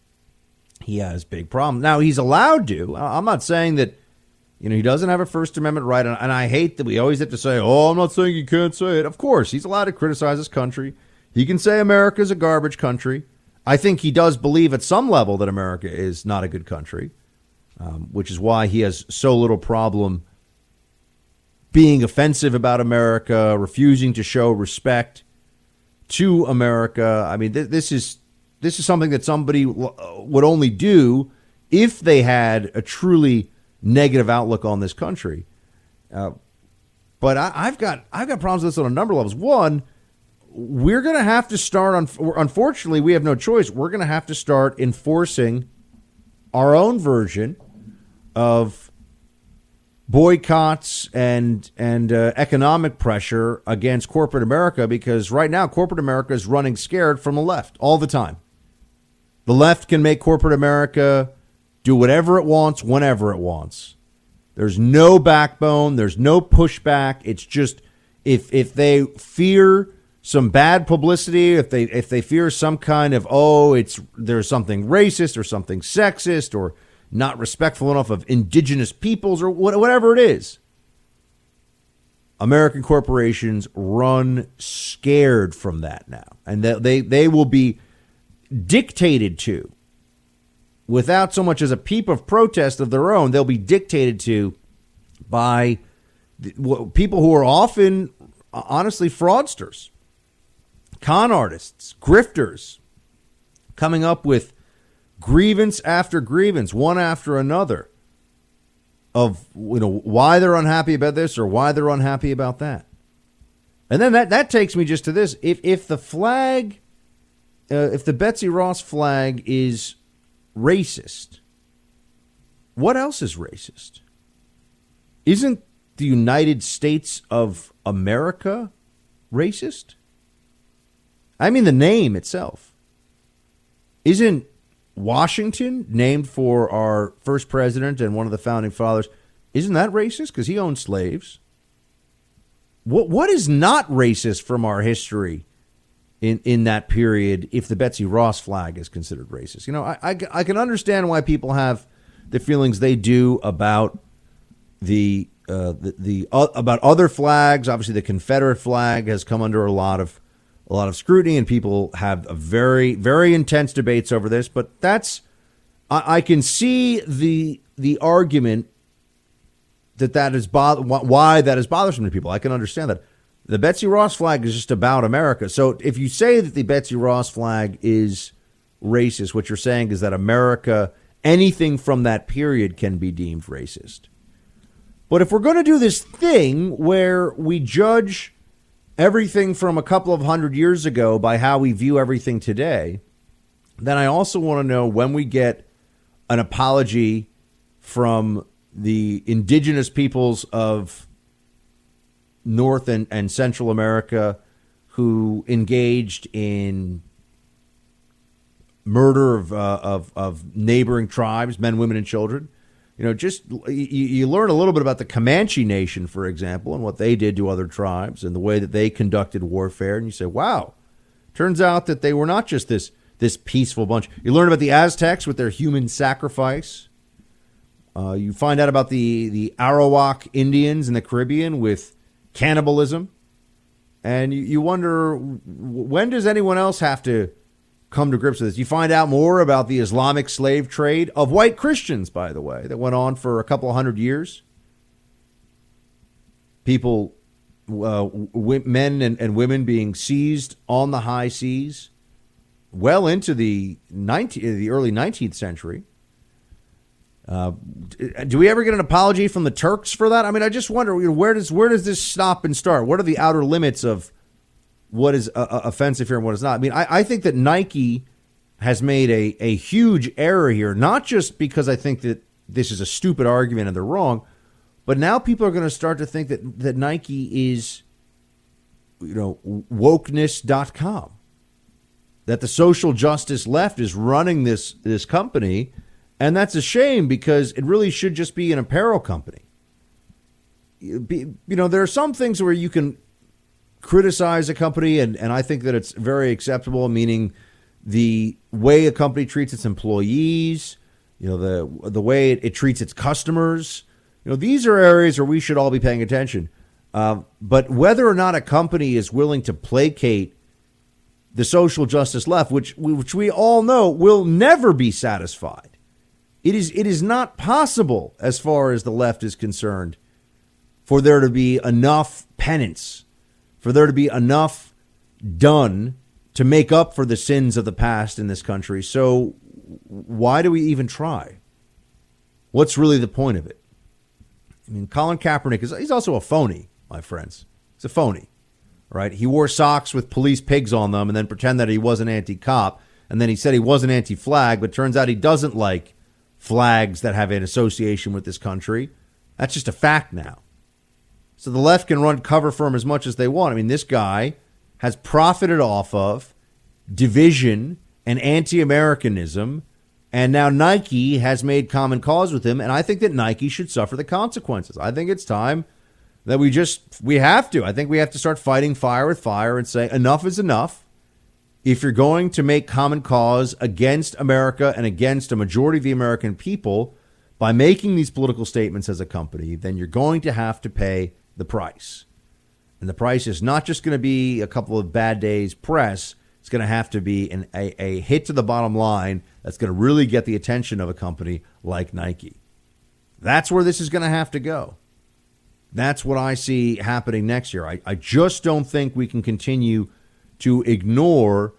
He has big problems. Now, he's allowed to. I'm not saying that, you know, he doesn't have a First Amendment right. And I hate that we always have to say, oh, I'm not saying he can't say it. Of course, he's allowed to criticize his country. He can say America's a garbage country. I think he does believe at some level that America is not a good country, um, which is why he has so little problem being offensive about America, refusing to show respect to America. I mean, th- this is this is something that somebody w- would only do if they had a truly negative outlook on this country. Uh, but I, have got I've got problems with this on a number of levels. One, we're going to have to start on. Unfortunately, we have no choice. We're going to have to start enforcing our own version of boycotts and and uh, economic pressure against corporate America because right now corporate America is running scared from the left all the time. The left can make corporate America do whatever it wants whenever it wants. There's no backbone, there's no pushback. It's just if if they fear some bad publicity, if they if they fear some kind of oh, it's there's something racist or something sexist or not respectful enough of indigenous peoples or whatever it is. American corporations run scared from that now, and they they will be dictated to without so much as a peep of protest of their own. They'll be dictated to by people who are often, uh, honestly, fraudsters, con artists, grifters, coming up with grievance after grievance, one after another, of you know why they're unhappy about this or why they're unhappy about that. And then that that takes me just to this: if if the flag, uh, if the Betsy Ross flag is racist, what else is racist? Isn't the United States of America racist? I mean, the name itself. Isn't Washington, named for our first president and one of the founding fathers, isn't that racist? Because he owned slaves. What what is not racist from our history in in that period? If the Betsy Ross flag is considered racist, you know, I I, I can understand why people have the feelings they do about the uh, the, the uh, about other flags. Obviously, the Confederate flag has come under a lot of a lot of scrutiny, and people have very, very intense debates over this. But that's I, I can see the the argument that that is bo- why that is bothersome to people. I can understand that. The Betsy Ross flag is just about America. So if you say that the Betsy Ross flag is racist, what you're saying is that America, anything from that period can be deemed racist. But if we're going to do this thing where we judge everything from a couple of hundred years ago by how we view everything today, then I also want to know when we get an apology from the indigenous peoples of North and, and Central America who engaged in murder of, uh, of, of neighboring tribes, men, women, and children. You know, just you, you learn a little bit about the Comanche Nation, for example, and what they did to other tribes and the way that they conducted warfare. And you say, wow, turns out that they were not just this this peaceful bunch. You learn about the Aztecs with their human sacrifice. Uh, you find out about the the Arawak Indians in the Caribbean with cannibalism, and you, you wonder when does anyone else have to come to grips with this. You find out more about the Islamic slave trade of white Christians, by the way, that went on for a couple hundred years. People, uh, men and, and women being seized on the high seas, well into the 19, the early 19th century. Uh, do we ever get an apology from the Turks for that? I mean, I just wonder where does where does this stop and start? What are the outer limits of what is uh, offensive here and what is not. I mean, I, I think that Nike has made a, a huge error here, not just because I think that this is a stupid argument and they're wrong, but now people are going to start to think that, that Nike is, you know, wokeness.com. That the social justice left is running this this company, and that's a shame because it really should just be an apparel company. You know, there are some things where you can criticize a company, and, and I think that it's very acceptable, meaning the way a company treats its employees, you know, the the way it, it treats its customers. You know, these are areas where we should all be paying attention. Uh, but whether or not a company is willing to placate the social justice left, which which we all know will never be satisfied, it is it is not possible as far as the left is concerned for there to be enough penance for there to be enough done to make up for the sins of the past in this country. So why do we even try? What's really the point of it? I mean, Colin Kaepernick is he's also a phony, my friends. He's a phony, right? He wore socks with police pigs on them and then pretend that he was an anti-cop. And then he said he was an anti-flag, but turns out he doesn't like flags that have an association with this country. That's just a fact now. So the left can run cover for him as much as they want. I mean, this guy has profited off of division and anti Americanism. And now Nike has made common cause with him. And I think that Nike should suffer the consequences. I think it's time that we just, we have to. I think we have to start fighting fire with fire and say enough is enough. If you're going to make common cause against America and against a majority of the American people by making these political statements as a company, then you're going to have to pay the price. And the price is not just going to be a couple of bad days press. It's going to have to be an, a, a hit to the bottom line that's going to really get the attention of a company like Nike. That's where this is going to have to go. That's what I see happening next year. I, I just don't think we can continue to ignore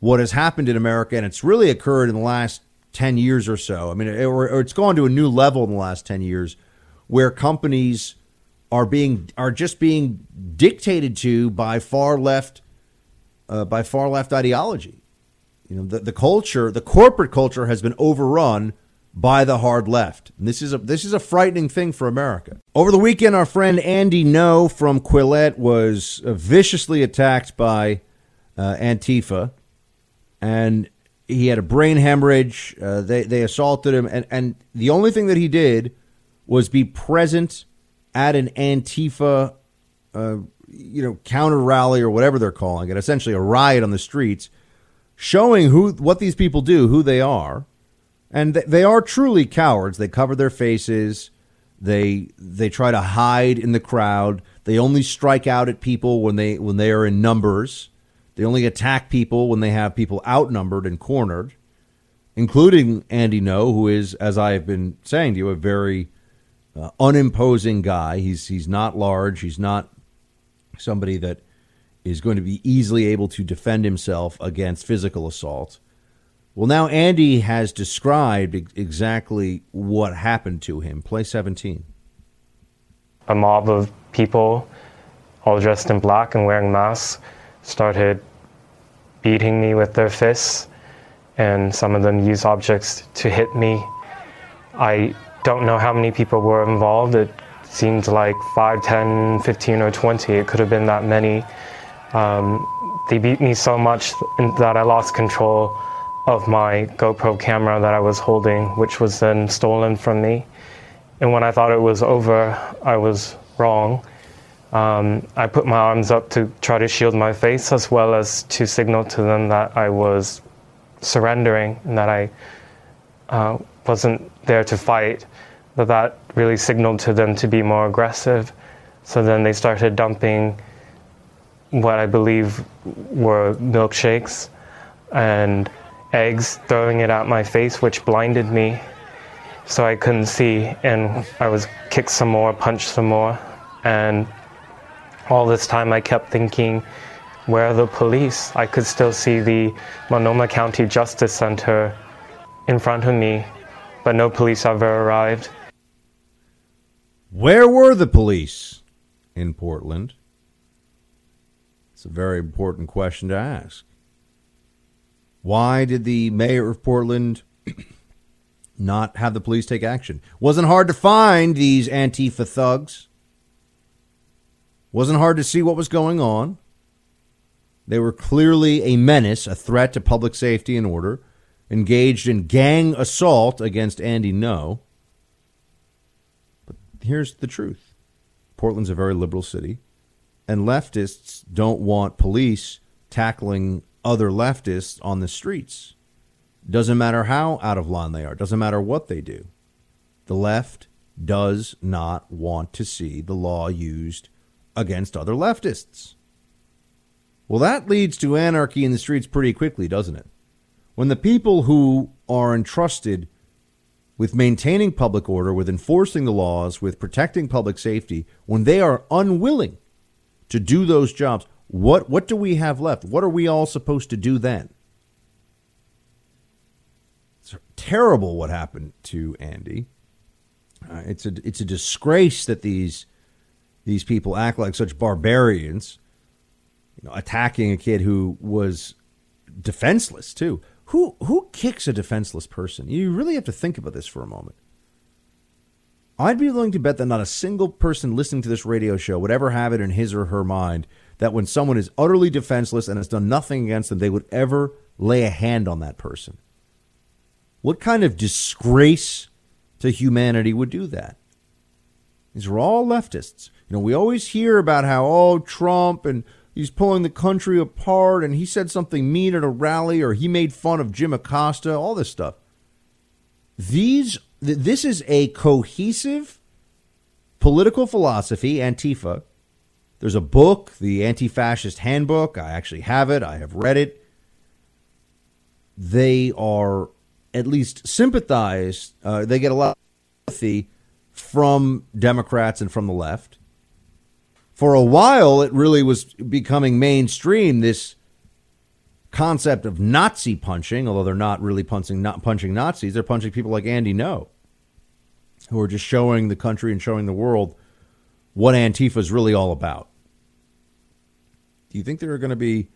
what has happened in America, and it's really occurred in the last 10 years or so. I mean, it, or, or it's gone to a new level in the last 10 years where companies are being are just being dictated to by far left uh, by far left ideology. You know, the, the culture, the corporate culture has been overrun by the hard left. And this is a this is a frightening thing for America. Over the weekend, our friend Andy Ngo from Quillette was viciously attacked by uh, Antifa, and he had a brain hemorrhage. Uh, they they assaulted him, and and the only thing that he did was be present at an Antifa, uh, you know, counter rally or whatever they're calling it, essentially a riot on the streets, showing who what these people do, who they are, and they are truly cowards. They cover their faces. They they try to hide in the crowd. They only strike out at people when they when they are in numbers. They only attack people when they have people outnumbered and cornered, including Andy Ngo, who is, as I have been saying to you, a very uh, unimposing guy. He's he's not large. He's not somebody that is going to be easily able to defend himself against physical assault. Well, now Andy has described exactly what happened to him. Play 17. A mob of people, all dressed in black and wearing masks, started beating me with their fists, and some of them used objects to hit me. I don't know how many people were involved. It seemed like 5, 10, 15, or 20. It could have been that many. Um, they beat me so much that I lost control of my GoPro camera that I was holding, which was then stolen from me. And when I thought it was over, I was wrong. Um, I put my arms up to try to shield my face as well as to signal to them that I was surrendering and that I uh, wasn't there to fight. But that really signaled to them to be more aggressive. So then they started dumping what I believe were milkshakes and eggs, throwing it at my face, which blinded me so I couldn't see. And I was kicked some more, punched some more. And all this time I kept thinking, where are the police? I could still see the Multnomah County Justice Center in front of me, but no police ever arrived. Where were the police in Portland? It's a very important question to ask. Why did the mayor of Portland not have the police take action? Wasn't hard to find these Antifa thugs. Wasn't hard to see what was going on. They were clearly a menace, a threat to public safety and order, engaged in gang assault against Andy Ngo. But here's the truth Portland's a very liberal city, and leftists don't want police tackling other leftists on the streets. Doesn't matter how out of line they are, doesn't matter what they do. The left does not want to see the law used against other leftists. Well, that leads to anarchy in the streets pretty quickly, doesn't it? When the people who are entrusted with maintaining public order, with enforcing the laws, with protecting public safety, when they are unwilling to do those jobs, what what do we have left? What are we all supposed to do then? It's terrible what happened to Andy. Uh, it's a it's a disgrace that these these people act like such barbarians. You know, attacking a kid who was defenseless too. Who who kicks a defenseless person? You really have to think about this for a moment. I'd be willing to bet that not a single person listening to this radio show would ever have it in his or her mind that when someone is utterly defenseless and has done nothing against them, they would ever lay a hand on that person. What kind of disgrace to humanity would do that? These are all leftists. You know, we always hear about how, oh, Trump and he's pulling the country apart and he said something mean at a rally or he made fun of Jim Acosta, all this stuff. These this is a cohesive political philosophy, Antifa, there's a book, the Anti Fascist Handbook. I actually have it, I have read it. They are at least sympathized, uh, they get a lot of sympathy from Democrats and from the left. For a while, it really was becoming mainstream, this concept of Nazi punching, although they're not really punching, not punching Nazis, they're punching people like Andy Ngo, who are just showing the country and showing the world what Antifa is really all about. Do you think there are going to be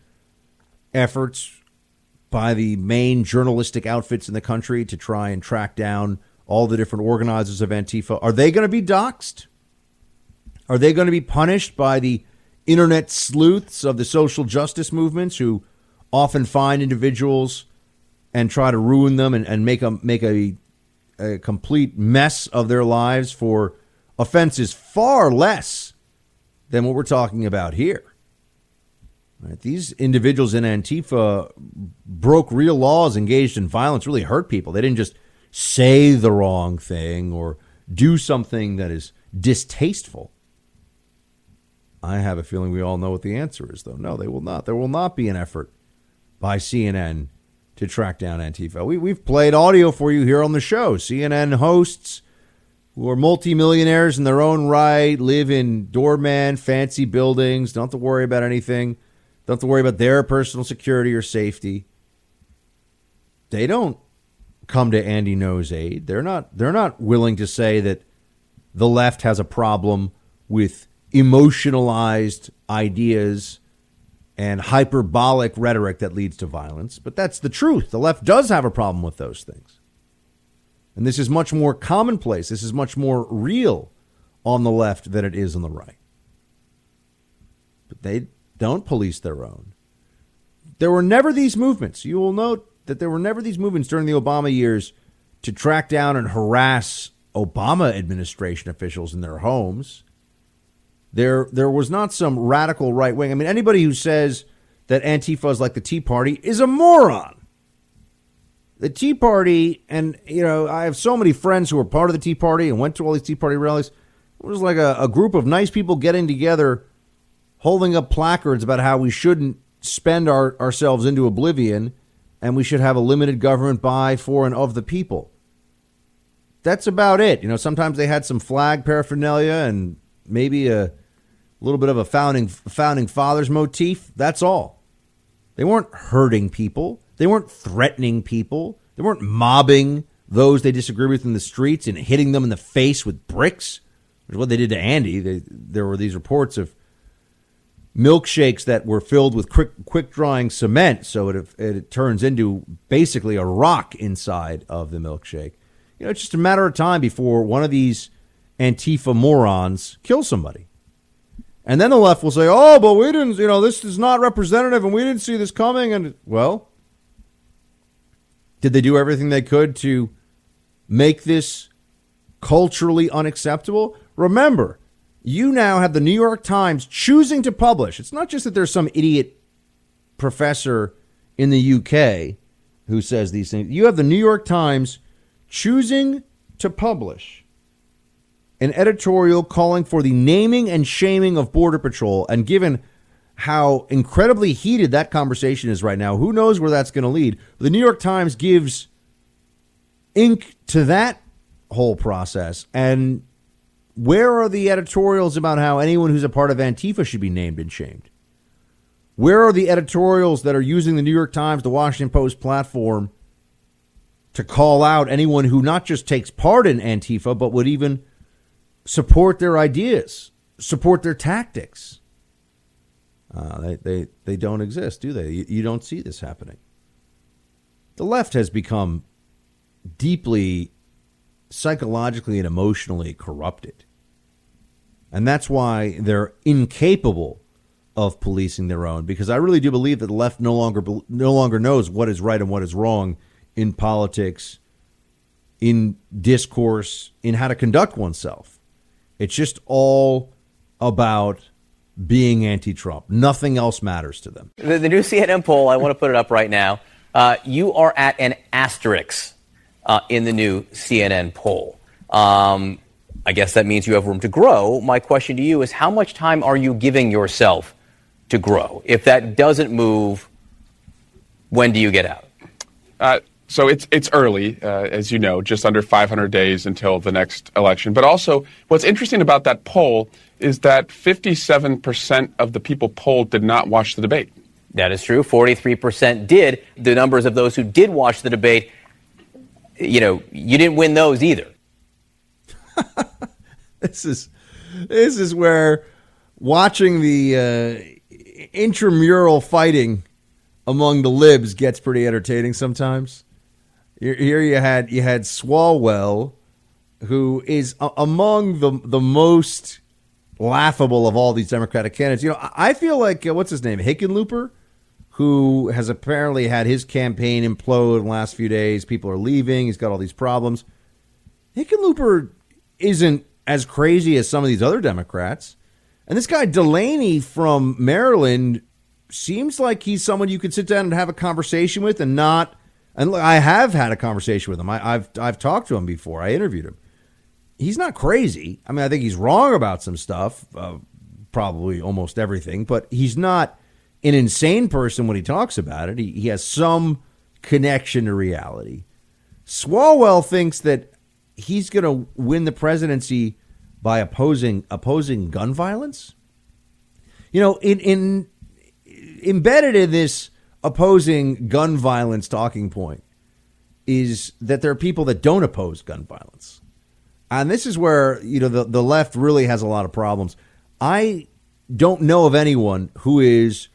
efforts by the main journalistic outfits in the country to try and track down all the different organizers of Antifa? Are they going to be doxxed? Are they going to be punished by the internet sleuths of the social justice movements who often find individuals and try to ruin them and, and make a make a, a complete mess of their lives for offenses far less than what we're talking about here? Right? These individuals in Antifa broke real laws, engaged in violence, really hurt people. They didn't just say the wrong thing or do something that is distasteful. I have a feeling we all know what the answer is, though. No, they will not. There will not be an effort by CNN to track down Antifa. We, we've played audio for you here on the show. CNN hosts who are multimillionaires in their own right, live in doorman, fancy buildings, don't have to worry about anything, don't have to worry about their personal security or safety. They don't come to Andy Ngo's aid. They're not they're not willing to say that the left has a problem with emotionalized ideas and hyperbolic rhetoric that leads to violence. But that's the truth. The left does have a problem with those things. And this is much more commonplace. This is much more real on the left than it is on the right. But they don't police their own. There were never these movements. You will note that there were never these movements during the Obama years to track down and harass Obama administration officials in their homes. There, there was not some radical right wing. I mean, anybody who says that Antifa is like the Tea Party is a moron. The Tea Party, and you know, I have so many friends who were part of the Tea Party and went to all these Tea Party rallies. It was like a, a group of nice people getting together, holding up placards about how we shouldn't spend our, ourselves into oblivion and we should have a limited government by, for, and of the people. That's about it. You know, sometimes they had some flag paraphernalia and maybe a little bit of a founding founding fathers motif. That's all. They weren't hurting people. They weren't threatening people. They weren't mobbing those they disagree with in the streets and hitting them in the face with bricks, which is what they did to Andy. They, there were these reports of milkshakes that were filled with quick quick drying cement, so it, it turns into basically a rock inside of the milkshake. You know, it's just a matter of time before one of these Antifa morons kills somebody. And then the left will say, "Oh, but we didn't, you know, this is not representative, and we didn't see this coming." And well, did they do everything they could to make this culturally unacceptable? Remember, you now have the New York Times choosing to publish. It's not just that there's some idiot professor in the UK who says these things. You have the New York Times choosing to publish an editorial calling for the naming and shaming of Border Patrol. And given how incredibly heated that conversation is right now, who knows where that's going to lead? The New York Times gives ink to that whole process. And where are the editorials about how anyone who's a part of Antifa should be named and shamed? Where are the editorials that are using the New York Times, the Washington Post platform to call out anyone who not just takes part in Antifa, but would even support their ideas, support their tactics. Uh, they, they, they don't exist, do they? You, you don't see this happening. The left has become deeply psychologically and emotionally corrupted. And that's why they're incapable of policing their own because I really do believe that the left no longer no longer knows what is right and what is wrong in politics, in discourse, in how to conduct oneself. It's just all about being anti Trump. Nothing else matters to them. The, the, new CNN poll, I want to put it up right now. Uh, you are at an asterisk uh, in the new CNN poll. Um, I guess that means you have room to grow. My question to you is how much time are you giving yourself to grow? If that doesn't move, when do you get out? Uh, so it's it's early, uh, as you know, just under 500 days until the next election. But also, what's interesting about that poll is that 57% of the people polled did not watch the debate. That is true. 43% did. The numbers of those who did watch the debate, you know, you didn't win those either. this is this is where watching the uh, intramural fighting among the libs gets pretty entertaining sometimes. Here you had you had Swalwell, who is among the the most laughable of all these Democratic candidates. You know, I feel like uh, what's his name, Hickenlooper, who has apparently had his campaign implode in the last few days. People are leaving. He's got all these problems. Hickenlooper isn't as crazy as some of these other Democrats. And this guy Delaney from Maryland seems like he's someone you could sit down and have a conversation with and not and I have had a conversation with him. I, have I've talked to him before. I interviewed him. He's not crazy. I mean, I think he's wrong about some stuff, uh, probably almost everything, but he's not an insane person when he talks about it. He, he has some connection to reality. Swalwell thinks that he's going to win the presidency by opposing opposing gun violence? You know, in in embedded in this opposing gun violence talking point is that there are people that don't oppose gun violence. And this is where, you know, the, the left really has a lot of problems. I don't know of anyone who is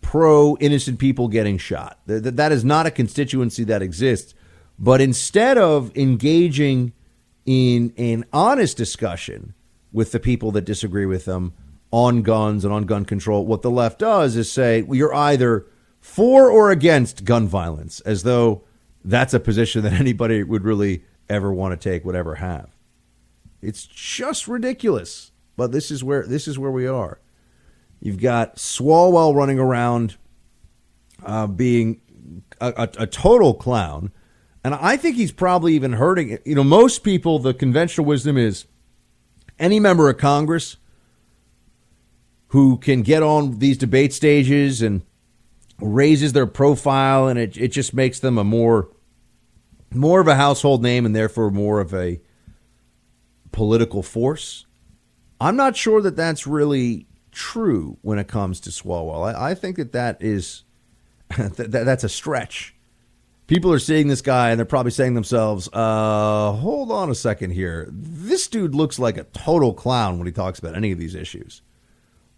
pro innocent people getting shot. That, that is not a constituency that exists. But instead of engaging in an honest discussion with the people that disagree with them on guns and on gun control, what the left does is say, well, you're either for or against gun violence, as though that's a position that anybody would really ever want to take, would ever have. It's just ridiculous. But this is where this is where we are. You've got Swalwell running around uh, being a, a, a total clown. And I think he's probably even hurting it. You know, most people, the conventional wisdom is any member of Congress who can get on these debate stages and raises their profile and it, it just makes them a more more of a household name and therefore more of a political force. I'm not sure that that's really true when it comes to Swalwell. I, I think that that is that, that's a stretch. People are seeing this guy and they're probably saying to themselves, uh, hold on a second here. This dude looks like a total clown when he talks about any of these issues.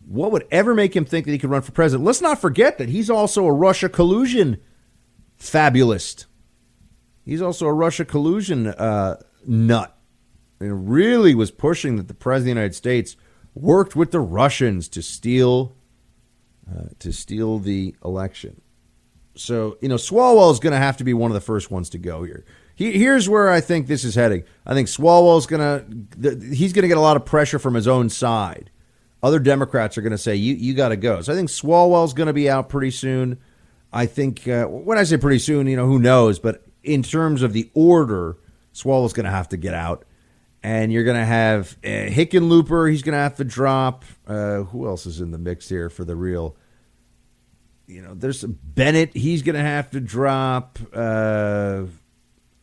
What would ever make him think that he could run for president? Let's not forget that he's also a Russia collusion fabulist. He's also a Russia collusion uh, nut. And really was pushing that the president of the United States worked with the Russians to steal uh, to steal the election. So you know, Swalwell is going to have to be one of the first ones to go here. He, here's where I think this is heading. I think Swalwell is going to he's going to get a lot of pressure from his own side. Other Democrats are going to say you you got to go. So I think Swalwell's going to be out pretty soon. I think uh, when I say pretty soon, you know who knows, but in terms of the order, Swalwell's going to have to get out and you're going to have uh, Hickenlooper. He's going to have to drop. Uh, who else is in the mix here for the real? You know, there's Bennet. He's going to have to drop. Uh,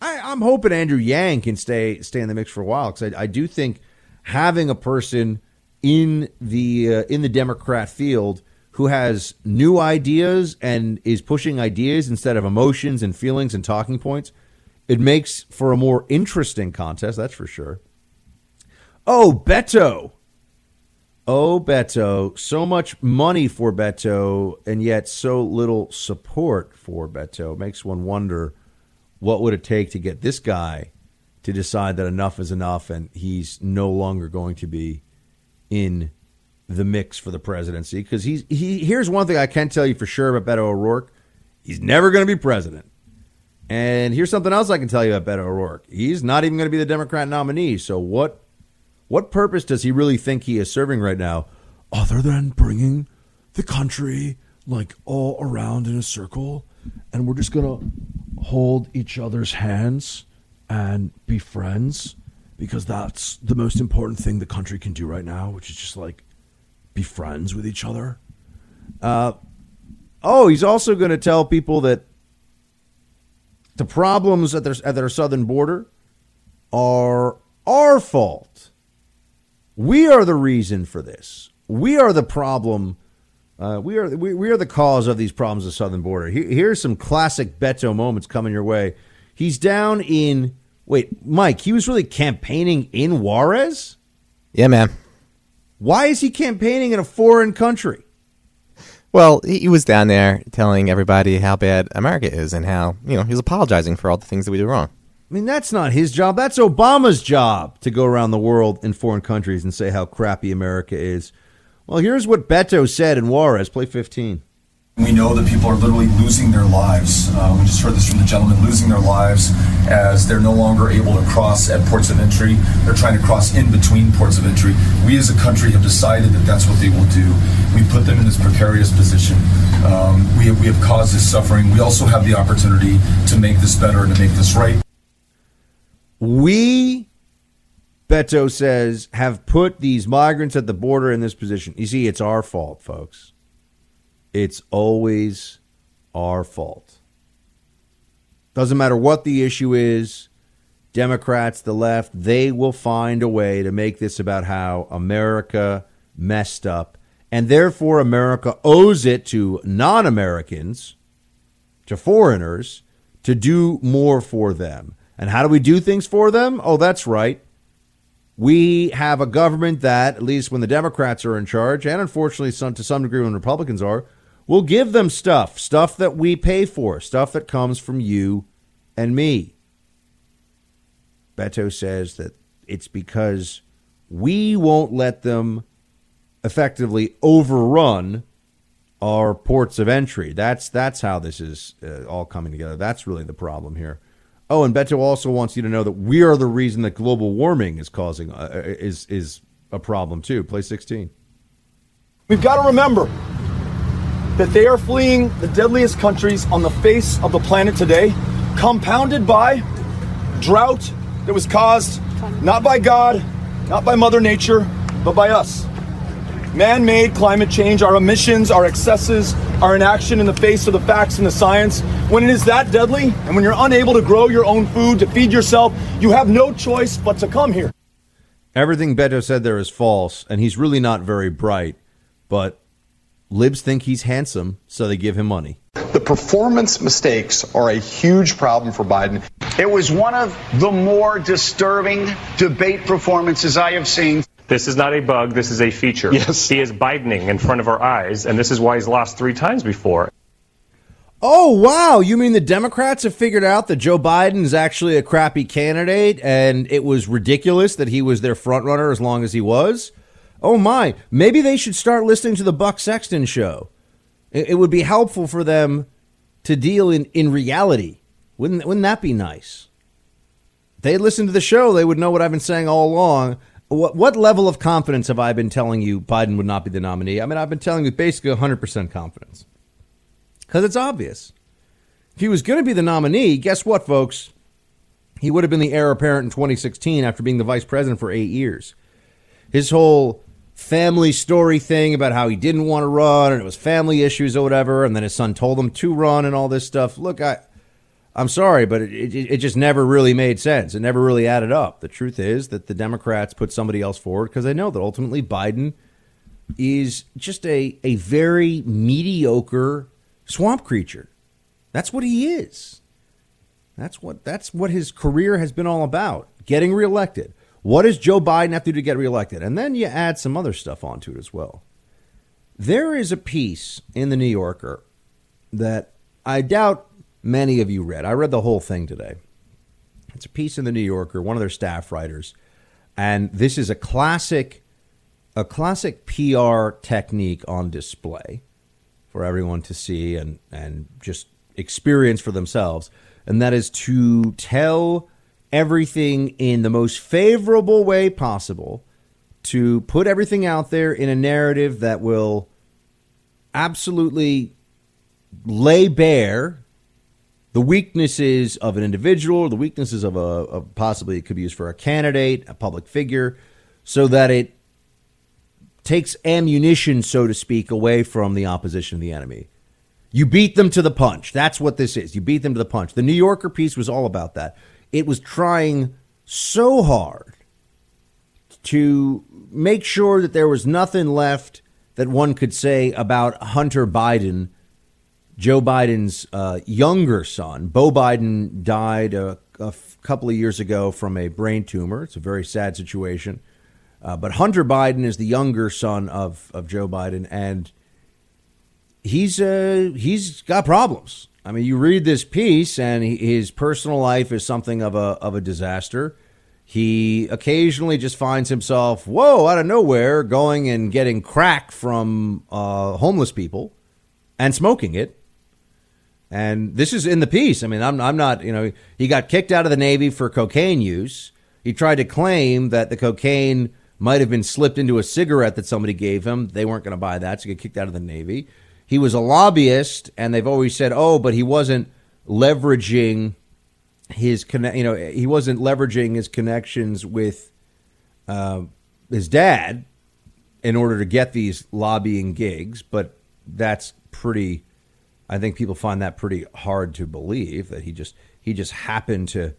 I, am hoping Andrew Yang can stay stay in the mix for a while because I, I, do think having a person in the uh, in the Democrat field who has new ideas and is pushing ideas instead of emotions and feelings and talking points, it makes for a more interesting contest. That's for sure. Oh, Beto. Oh, Beto. So much money for Beto, and yet so little support for Beto. Makes one wonder what would it take to get this guy to decide that enough is enough and he's no longer going to be in the mix for the presidency. Because he's he here's one thing I can tell you for sure about Beto O'Rourke. He's never going to be president. And here's something else I can tell you about Beto O'Rourke. He's not even going to be the Democrat nominee. So what what purpose does he really think he is serving right now, other than bringing the country like all around in a circle, and we're just gonna hold each other's hands and be friends because that's the most important thing the country can do right now, which is just like be friends with each other. Uh, oh, he's also going to tell people that the problems at their at their southern border are our fault. We are the reason for this. We are the problem. Uh, we are we, we are the cause of these problems of the southern border. Here, here's some classic Beto moments coming your way. He's down in wait, Mike. He was really campaigning in Juarez. Yeah, man. Why is he campaigning in a foreign country? Well, he was down there telling everybody how bad America is and how you know he was apologizing for all the things that we do wrong. I mean, that's not his job. That's Obama's job to go around the world in foreign countries and say how crappy America is. Well, here's what Beto said in Juarez. Play 15. We know that people are literally losing their lives. Uh, we just heard this from the gentleman losing their lives as they're no longer able to cross at ports of entry. They're trying to cross in between ports of entry. We as a country have decided that that's what they will do. We put them in this precarious position. Um, we, have, we have caused this suffering. We also have the opportunity to make this better and to make this right. We, Beto says, have put these migrants at the border in this position. You see, it's our fault, folks. It's always our fault. Doesn't matter what the issue is. Democrats, the left, they will find a way to make this about how America messed up. And therefore, America owes it to non Americans, to foreigners, to do more for them. And how do we do things for them? Oh, that's right. We have a government that, at least when the Democrats are in charge, and unfortunately some, to some degree when Republicans are, will give them stuff, stuff that we pay for, stuff that comes from you and me. Beto says that it's because we won't let them effectively overrun our ports of entry. That's that's how this is uh, all coming together. That's really the problem here. Oh, and Beto also wants you to know that we are the reason that global warming is causing uh, uh is is a problem too. Play 16. We've got to remember that they are fleeing the deadliest countries on the face of the planet today, compounded by drought that was caused not by God, not by Mother Nature, but by us. Man made climate change, our emissions, our excesses, our inaction in the face of the facts and the science. When it is that deadly, and when you're unable to grow your own food to feed yourself, you have no choice but to come here. Everything Beto said there is false, and he's really not very bright, but libs think he's handsome, so they give him money. The performance mistakes are a huge problem for Biden. It was one of the more disturbing debate performances I have seen. This is not a bug, this is a feature. Yes. He is Bidening in front of our eyes, and this is why he's lost three times before. Oh, wow. You mean the Democrats have figured out that Joe Biden is actually a crappy candidate and it was ridiculous that he was their frontrunner as long as he was? Oh, my. Maybe they should start listening to the Buck Sexton show. It, would be helpful for them to deal in, in reality. Wouldn't, wouldn't that be nice? They listen to the show, they would know what I've been saying all along. What, what level of confidence have I been telling you Biden would not be the nominee? I mean, I've been telling you basically 100% confidence because it's obvious. If he was going to be the nominee, guess what, folks? He would have been the heir apparent in 2016 after being the vice president for eight years. His whole family story thing about how he didn't want to run and it was family issues or whatever, and then his son told him to run and all this stuff. Look, I, I'm sorry, but it, it, it just never really made sense. It never really added up. The truth is that the Democrats put somebody else forward because they know that ultimately Biden is just a, a very mediocre swamp creature. That's what he is. That's what that's what his career has been all about. Getting reelected. What does Joe Biden have to do to get reelected? And then you add some other stuff onto it as well. There is a piece in the New Yorker that I doubt many of you read. I read the whole thing today. It's a piece in the New Yorker, one of their staff writers, and this is a classic a classic PR technique on display for everyone to see and and just experience for themselves, and that is to tell everything in the most favorable way possible to put everything out there in a narrative that will absolutely lay bare the weaknesses of an individual, the weaknesses of a of possibly it could be used for a candidate, a public figure, so that it takes ammunition, so to speak, away from the opposition, of the enemy. You beat them to the punch. That's what this is. You beat them to the punch. The New Yorker piece was all about that. It was trying so hard to make sure that there was nothing left that one could say about Hunter Biden Joe Biden's uh, younger son, Beau Biden, died a, a f- couple of years ago from a brain tumor. It's a very sad situation. Uh, but Hunter Biden is the younger son of, of Joe Biden, and he's uh, he's got problems. I mean, you read this piece, and he, his personal life is something of a of a disaster. He occasionally just finds himself, whoa, out of nowhere, going and getting crack from uh, homeless people and smoking it and this is in the piece. I mean, I'm, I'm not, you know, he got kicked out of the Navy for cocaine use. He tried to claim that the cocaine might have been slipped into a cigarette that somebody gave him. They weren't going to buy that, so he got kicked out of the Navy. He was a lobbyist, and they've always said, oh, but he wasn't leveraging his connect. You know, he wasn't leveraging his connections with uh, his dad in order to get these lobbying gigs. But that's pretty I think people find that pretty hard to believe that he just he just happened to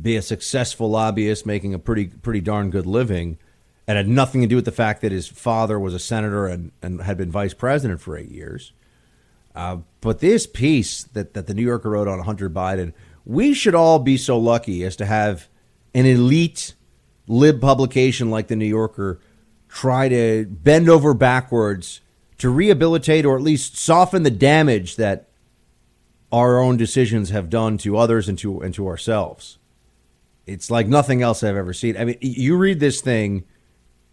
be a successful lobbyist making a pretty pretty darn good living and had nothing to do with the fact that his father was a senator and, and had been vice president for eight years. Uh, but this piece that, that the New Yorker wrote on Hunter Biden, we should all be so lucky as to have an elite lib publication like the New Yorker try to bend over backwards to rehabilitate or at least soften the damage that our own decisions have done to others and to and to ourselves. It's like nothing else I've ever seen. I mean, you read this thing,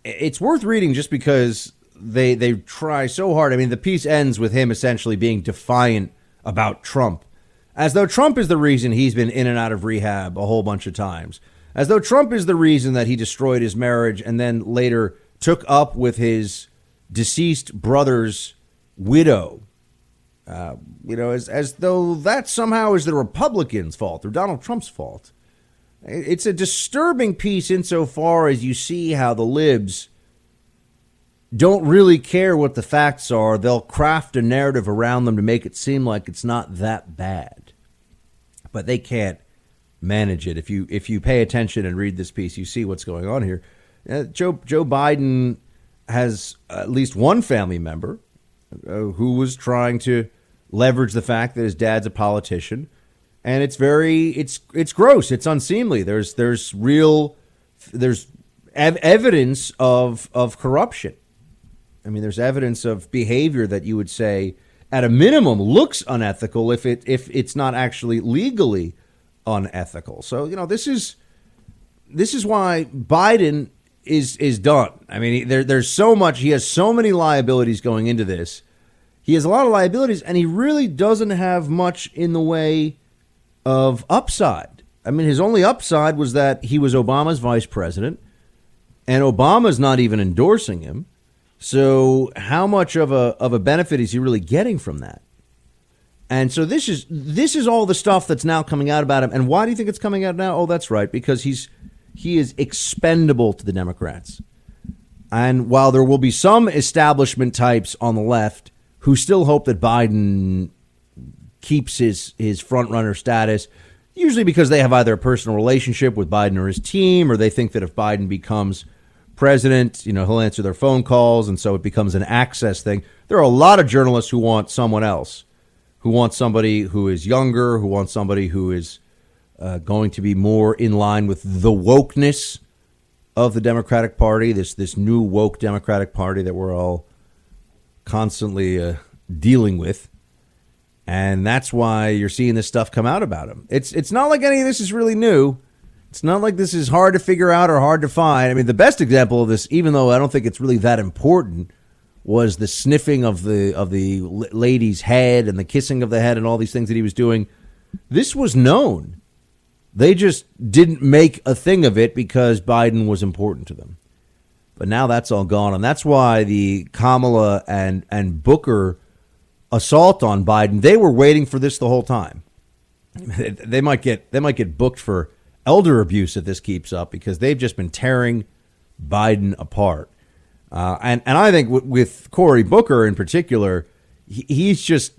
it's worth reading just because they they try so hard. I mean, the piece ends with him essentially being defiant about Trump, as though Trump is the reason he's been in and out of rehab a whole bunch of times, as though Trump is the reason that he destroyed his marriage and then later took up with his deceased brother's widow. Uh, you know, as as though that somehow is the Republicans' fault or Donald Trump's fault. It's a disturbing piece insofar as you see how the libs don't really care what the facts are. They'll craft a narrative around them to make it seem like it's not that bad. But they can't manage it. If you if you pay attention and read this piece, you see what's going on here. Uh, Joe Joe Biden has at least one family member uh, who was trying to leverage the fact that his dad's a politician, and it's very it's it's gross. It's unseemly. There's there's real there's ev- evidence of of corruption I mean, there's evidence of behavior that you would say, at a minimum, looks unethical if it if it's not actually legally unethical. So you know, this is this is why Biden is is done. I mean, there, there's so much. He has so many liabilities going into this. He has a lot of liabilities, and he really doesn't have much in the way of upside. I mean, his only upside was that he was Obama's vice president, and Obama's not even endorsing him. So how much of a of a benefit is he really getting from that? And so this is this is all the stuff that's now coming out about him. And why do you think it's coming out now? Oh, that's right, because he's he is expendable to the Democrats. And while there will be some establishment types on the left who still hope that Biden keeps his his front runner status, usually because they have either a personal relationship with Biden or his team, or they think that if Biden becomes president, you know, he'll answer their phone calls, and so it becomes an access thing. There are a lot of journalists who want someone else, who want somebody who is younger, who want somebody who is uh, going to be more in line with the wokeness of the Democratic Party, this this new woke Democratic Party that we're all constantly uh, dealing with. And that's why you're seeing this stuff come out about him. It's it's not like any of this is really new. It's not like this is hard to figure out or hard to find. I mean, the best example of this, even though I don't think it's really that important, was the sniffing of the of the lady's head and the kissing of the head and all these things that he was doing. This was known. They just didn't make a thing of it because Biden was important to them. But now that's all gone, and that's why the Kamala and and Booker assault on Biden. They were waiting for this the whole time. They might get they might get booked for elder abuse if this keeps up because they've just been tearing Biden apart. Uh, and and I think w- with Cory Booker in particular, he, he's just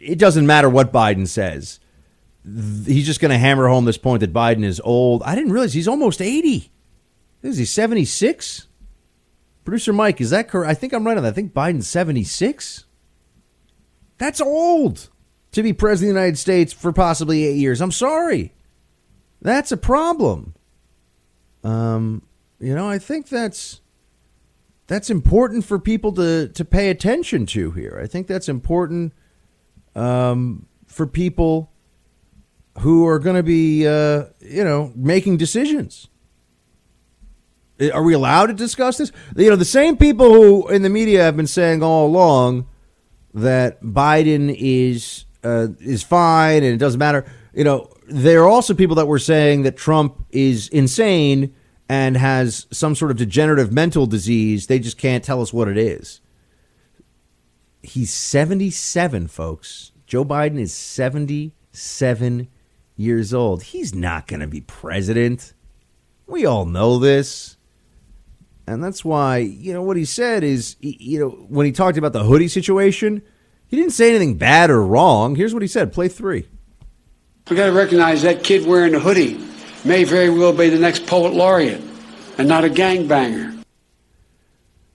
it doesn't matter what Biden says. He's just going to hammer home this point that Biden is old. I didn't realize he's almost eighty. Is he seventy six? Producer Mike, is that correct? I think I'm right on that. I think Biden's seventy six. That's old to be president of the United States for possibly eight years. I'm sorry. That's a problem. Um, you know, I think that's that's important for people to to pay attention to here. I think that's important um, for people who are going to be, uh, you know, making decisions. Are we allowed to discuss this? You know, the same people who in the media have been saying all along that Biden is uh, is fine and it doesn't matter. You know, there are also people that were saying that Trump is insane and has some sort of degenerative mental disease. They just can't tell us what it is. He's 77, folks. Joe Biden is 77 years old. He's not going to be president. We all know this. And that's why, you know, what he said is, you know, when he talked about the hoodie situation, he didn't say anything bad or wrong. Here's what he said play three. We got to recognize that kid wearing a hoodie may very well be the next poet laureate and not a gangbanger.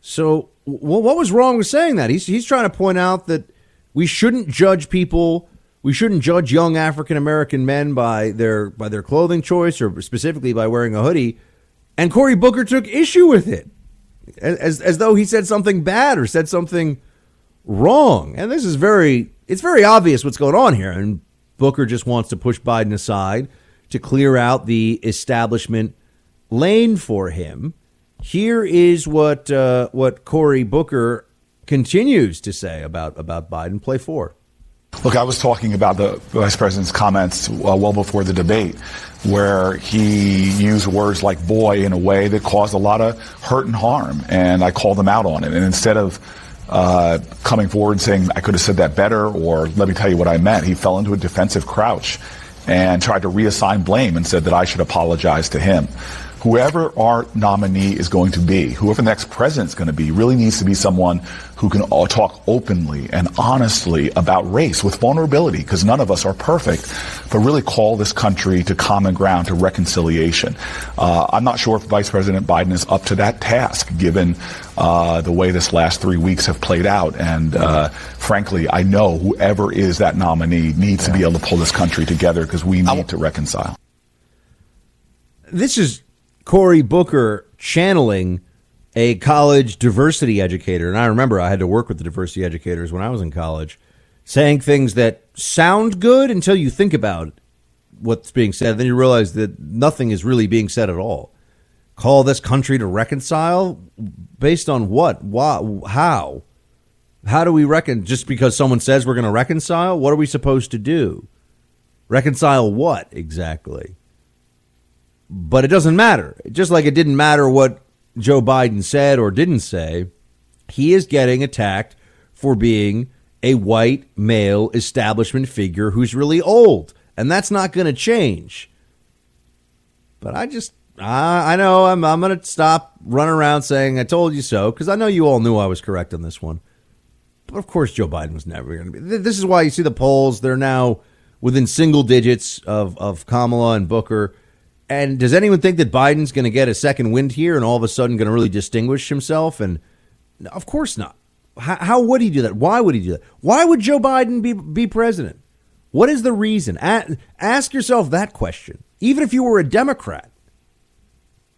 So, well, what was wrong with saying that? He's he's trying to point out that we shouldn't judge people. We shouldn't judge young African American men by their by their clothing choice or specifically by wearing a hoodie. And Cory Booker took issue with it, as as though he said something bad or said something wrong. And this is very it's very obvious what's going on here. And Booker just wants to push Biden aside to clear out the establishment lane for him. Here is what uh, what Cory Booker continues to say about about Biden. Play four. Look, I was talking about the vice president's comments uh, well before the debate, where he used words like boy in a way that caused a lot of hurt and harm, and I called him out on it. And instead of uh, coming forward and saying I could have said that better, or let me tell you what I meant, he fell into a defensive crouch and tried to reassign blame and said that I should apologize to him whoever our nominee is going to be, whoever the next president is going to be, really needs to be someone who can talk openly and honestly about race with vulnerability, because none of us are perfect, but really call this country to common ground, to reconciliation. Uh, I'm not sure if Vice President Biden is up to that task, given uh, the way this last three weeks have played out. And uh, frankly, I know whoever is that nominee needs yeah. to be able to pull this country together because we need to reconcile. This is Cory Booker channeling a college diversity educator. And I remember I had to work with the diversity educators when I was in college, saying things that sound good until you think about what's being said. Then you realize that nothing is really being said at all. Call this country to reconcile based on what? Why? How? How do we reckon? Just because someone says we're going to reconcile? What are we supposed to do? Reconcile what exactly? But it doesn't matter. Just like it didn't matter what Joe Biden said or didn't say, he is getting attacked for being a white male establishment figure who's really old. And that's not going to change. But I just, I, I know I'm, I'm going to stop running around saying I told you so because I know you all knew I was correct on this one. But of course, Joe Biden was never going to be. This is why you see the polls. They're now within single digits of, of Kamala and Booker. And does anyone think that Biden's going to get a second wind here and all of a sudden going to really distinguish himself? And of course not. How, how, would he do that? Why would he do that? Why would Joe Biden be, be president? What is the reason? ask yourself that question. Even if you were a Democrat,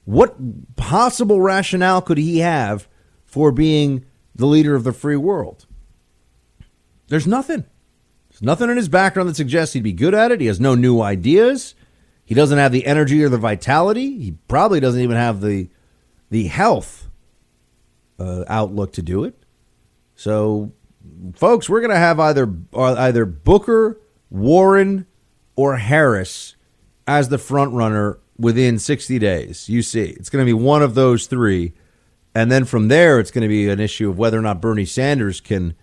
what possible rationale could he have for being the leader of the free world? There's nothing. There's nothing in his background that suggests he'd be good at it. He has no new ideas. He doesn't have the energy or the vitality. He probably doesn't even have the the health uh, outlook to do it. So, folks, we're going to have either uh, either Booker, Warren, or Harris as the front runner within 60 days. You see, it's going to be one of those three, and then from there, it's going to be an issue of whether or not Bernie Sanders can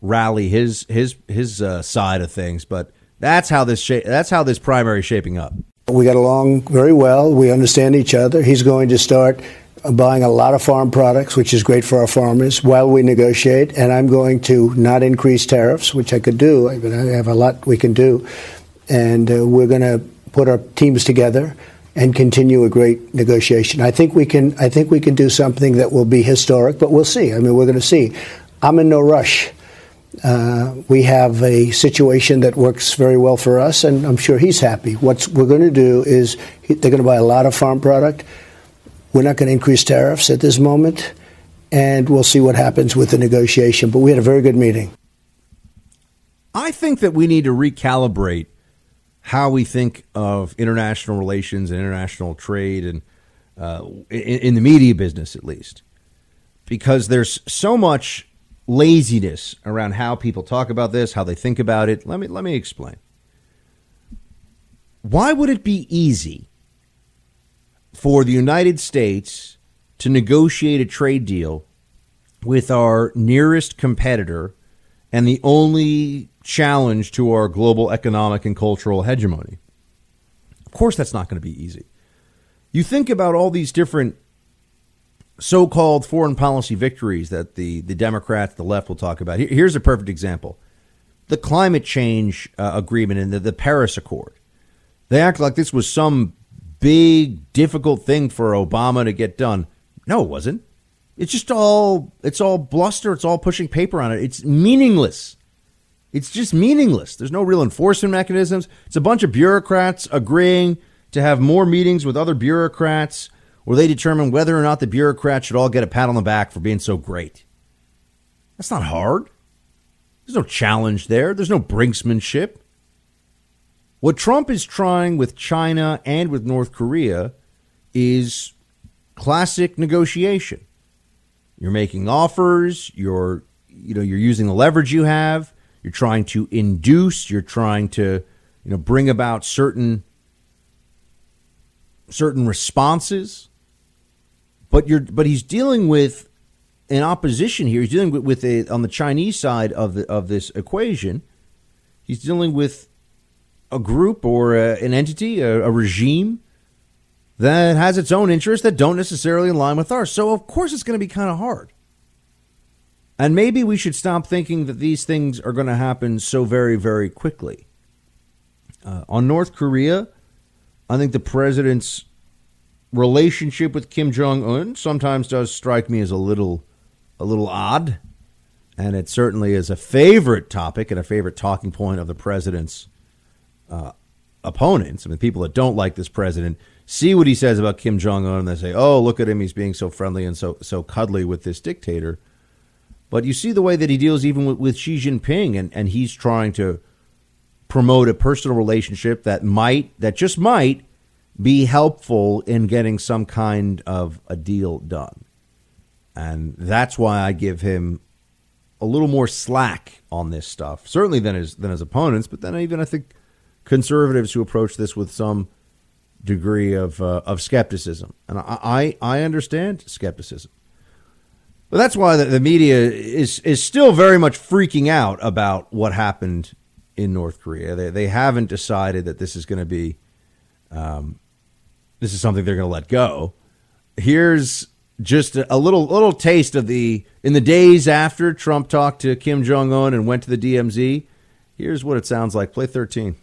rally his his his uh, side of things. But that's how this sh- that's how this primary is shaping up. We got along very well. We understand each other. He's going to start buying a lot of farm products, which is great for our farmers, while we negotiate. And I'm going to not increase tariffs, which I could do. I have a lot we can do. And uh, we're going to put our teams together and continue a great negotiation. I think we can. I think we can do something that will be historic, but we'll see. I mean, we're going to see. I'm in no rush. Uh, we have a situation that works very well for us, and I'm sure he's happy. What we're going to do is they're going to buy a lot of farm product. We're not going to increase tariffs at this moment, and we'll see what happens with the negotiation. But we had a very good meeting. I think that we need to recalibrate how we think of international relations and international trade, and uh, in, in the media business at least, because there's so much laziness around how people talk about this, how they think about it. Let me let me explain. Why would it be easy for the United States to negotiate a trade deal with our nearest competitor and the only challenge to our global economic and cultural hegemony? Of course that's not going to be easy. You think about all these different so-called foreign policy victories that the, the Democrats, the left will talk about. Here's a perfect example. The climate change uh, agreement and the, the Paris Accord. They act like this was some big, difficult thing for Obama to get done. No, it wasn't. It's just all it's all bluster. It's all pushing paper on it. It's meaningless. It's just meaningless. There's no real enforcement mechanisms. It's a bunch of bureaucrats agreeing to have more meetings with other bureaucrats where they determine whether or not the bureaucrats should all get a pat on the back for being so great. That's not hard. There's no challenge there. There's no brinksmanship. What Trump is trying with China and with North Korea is classic negotiation. You're making offers, you're you know, you're using the leverage you have, you're trying to induce, you're trying to, you know, bring about certain certain responses. But you're but he's dealing with an opposition here. He's dealing with, with a on the Chinese side of the of this equation. He's dealing with a group or a, an entity, a, a regime that has its own interests that don't necessarily align with ours. So of course it's going to be kind of hard. And maybe we should stop thinking that these things are going to happen so very, very quickly. Uh, on North Korea, I think the president's relationship with Kim Jong Un sometimes does strike me as a little, a little odd, and it certainly is a favorite topic and a favorite talking point of the president's uh, opponents. I mean, people that don't like this president see what he says about Kim Jong Un, and they say, "Oh, look at him; he's being so friendly and so so cuddly with this dictator." But you see the way that he deals even with, with Xi Jinping, and, and he's trying to promote a personal relationship that might, that just might, be helpful in getting some kind of a deal done. And that's why I give him a little more slack on this stuff, certainly than his than his opponents. But then even I think conservatives who approach this with some degree of uh, of skepticism, and I, I I understand skepticism. But that's why the, the media is is still very much freaking out about what happened in North Korea. They they haven't decided that this is going to be, um, this is something they're going to let go. Here's just a, a little little taste of the in the days after Trump talked to Kim Jong Un and went to the DMZ. Here's what it sounds like. Play thirteen.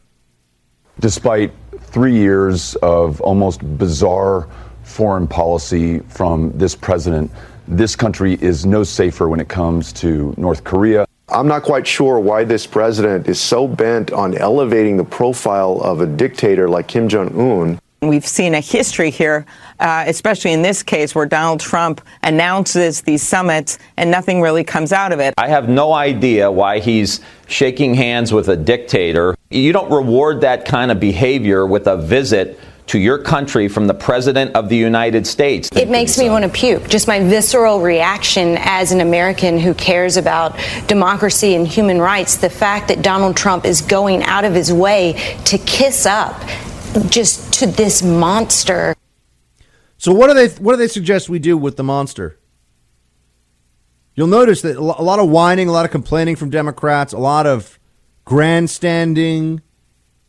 Despite three years of almost bizarre foreign policy from this president this country is no safer when it comes to North Korea. I'm not quite sure why this president is so bent on elevating the profile of a dictator like Kim Jong un. We've seen a history here, uh, especially in this case, where Donald Trump announces these summits and nothing really comes out of it. I have no idea why he's shaking hands with a dictator. You don't reward that kind of behavior with a visit to your country from the President of the United States. It makes me want to puke. Just my visceral reaction as an American who cares about democracy and human rights. The fact that Donald Trump is going out of his way to kiss up just to this monster. So what do they what do they suggest we do with the monster? You'll notice that a lot of whining, a lot of complaining from Democrats, a lot of grandstanding,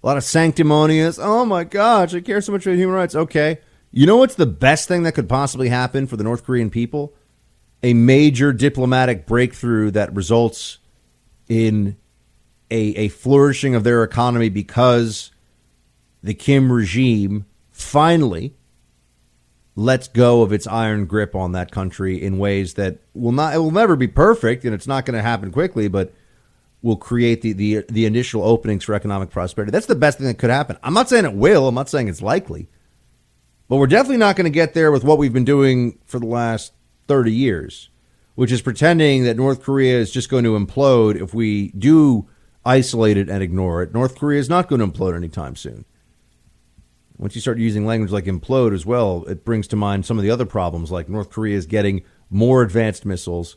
a lot of sanctimonious. Oh my gosh, I care so much about human rights. Okay. You know what's the best thing that could possibly happen for the North Korean people? A major diplomatic breakthrough that results in a, a flourishing of their economy because the Kim regime finally lets go of its iron grip on that country in ways that will not it will never be perfect and it's not going to happen quickly, but will create the, the the initial openings for economic prosperity. That's the best thing that could happen. I'm not saying it will. I'm not saying it's likely, but we're definitely not going to get there with what we've been doing for the last 30 years, which is pretending that North Korea is just going to implode if we do isolate it and ignore it. North Korea is not going to implode anytime soon. Once you start using language like implode as well, it brings to mind some of the other problems, like North Korea is getting more advanced missiles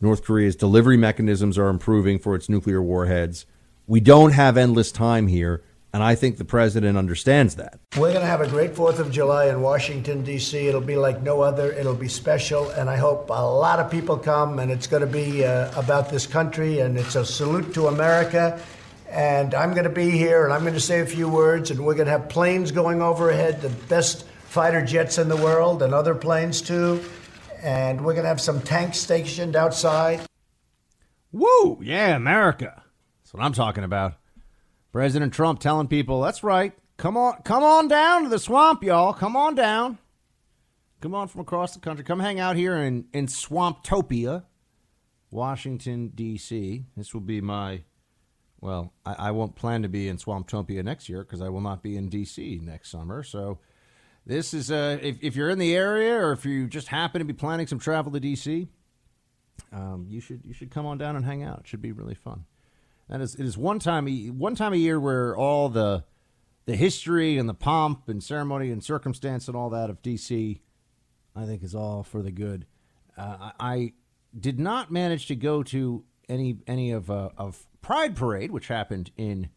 North Korea's delivery mechanisms are improving for its nuclear warheads. We don't have endless time here, and I think the president understands that. We're going to have a great 4th of July in Washington, D.C. It'll be like no other. It'll be special, and I hope a lot of people come, and it's going to be uh, about this country, and it's a salute to America. And I'm going to be here, and I'm going to say a few words, and we're going to have planes going overhead, the best fighter jets in the world, and other planes too and we're going to have some tanks stationed outside. Woo! Yeah, America. That's what I'm talking about. President Trump telling people, that's right, Come on, come on down to the swamp, y'all. Come on down. Come on from across the country. Come hang out here in in Swamptopia, Washington D.C. This will be my well, I, I won't plan to be in Swamptopia next year because I will not be in D.C. next summer. So this is uh, if if you're in the area or if you just happen to be planning some travel to D.C. Um, you should you should come on down and hang out. It should be really fun. That is it is one time one time a year where all the the history and the pomp and ceremony and circumstance and all that of DC, I think is all for the good. Uh, I did not manage to go to any any of uh, of Pride Parade, which happened in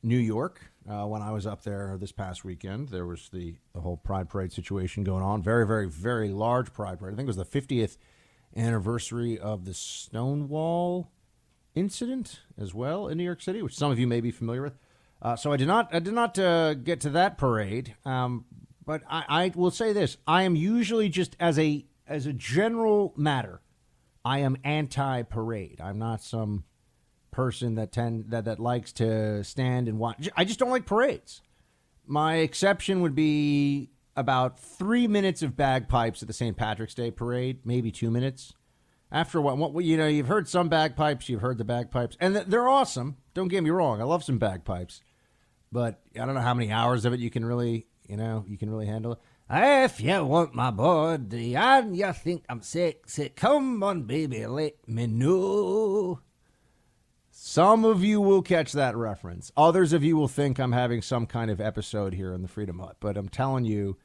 New York uh, when I was up there this past weekend. There was the the whole Pride Parade situation going on. Very very very large Pride Parade. I think it was the 50th anniversary of the Stonewall incident as well in New York City, which some of you may be familiar with. Uh, so I did not I did not uh, get to that parade, um, but I, I will say this: I am usually just as a as a general matter, I am anti parade. I'm not some person that tend that that likes to stand and watch. I just don't like parades. My exception would be about three minutes of bagpipes at the St. Patrick's Day parade, maybe two minutes. After what, what you know, you've heard some bagpipes, you've heard the bagpipes, and they're awesome. Don't get me wrong, I love some bagpipes, but I don't know how many hours of it you can really, you know, you can really handle. If you want my body and you think I'm sexy, come on, baby, let me know. Some of you will catch that reference. Others of you will think I'm having some kind of episode here in the Freedom Hut. But I'm telling you,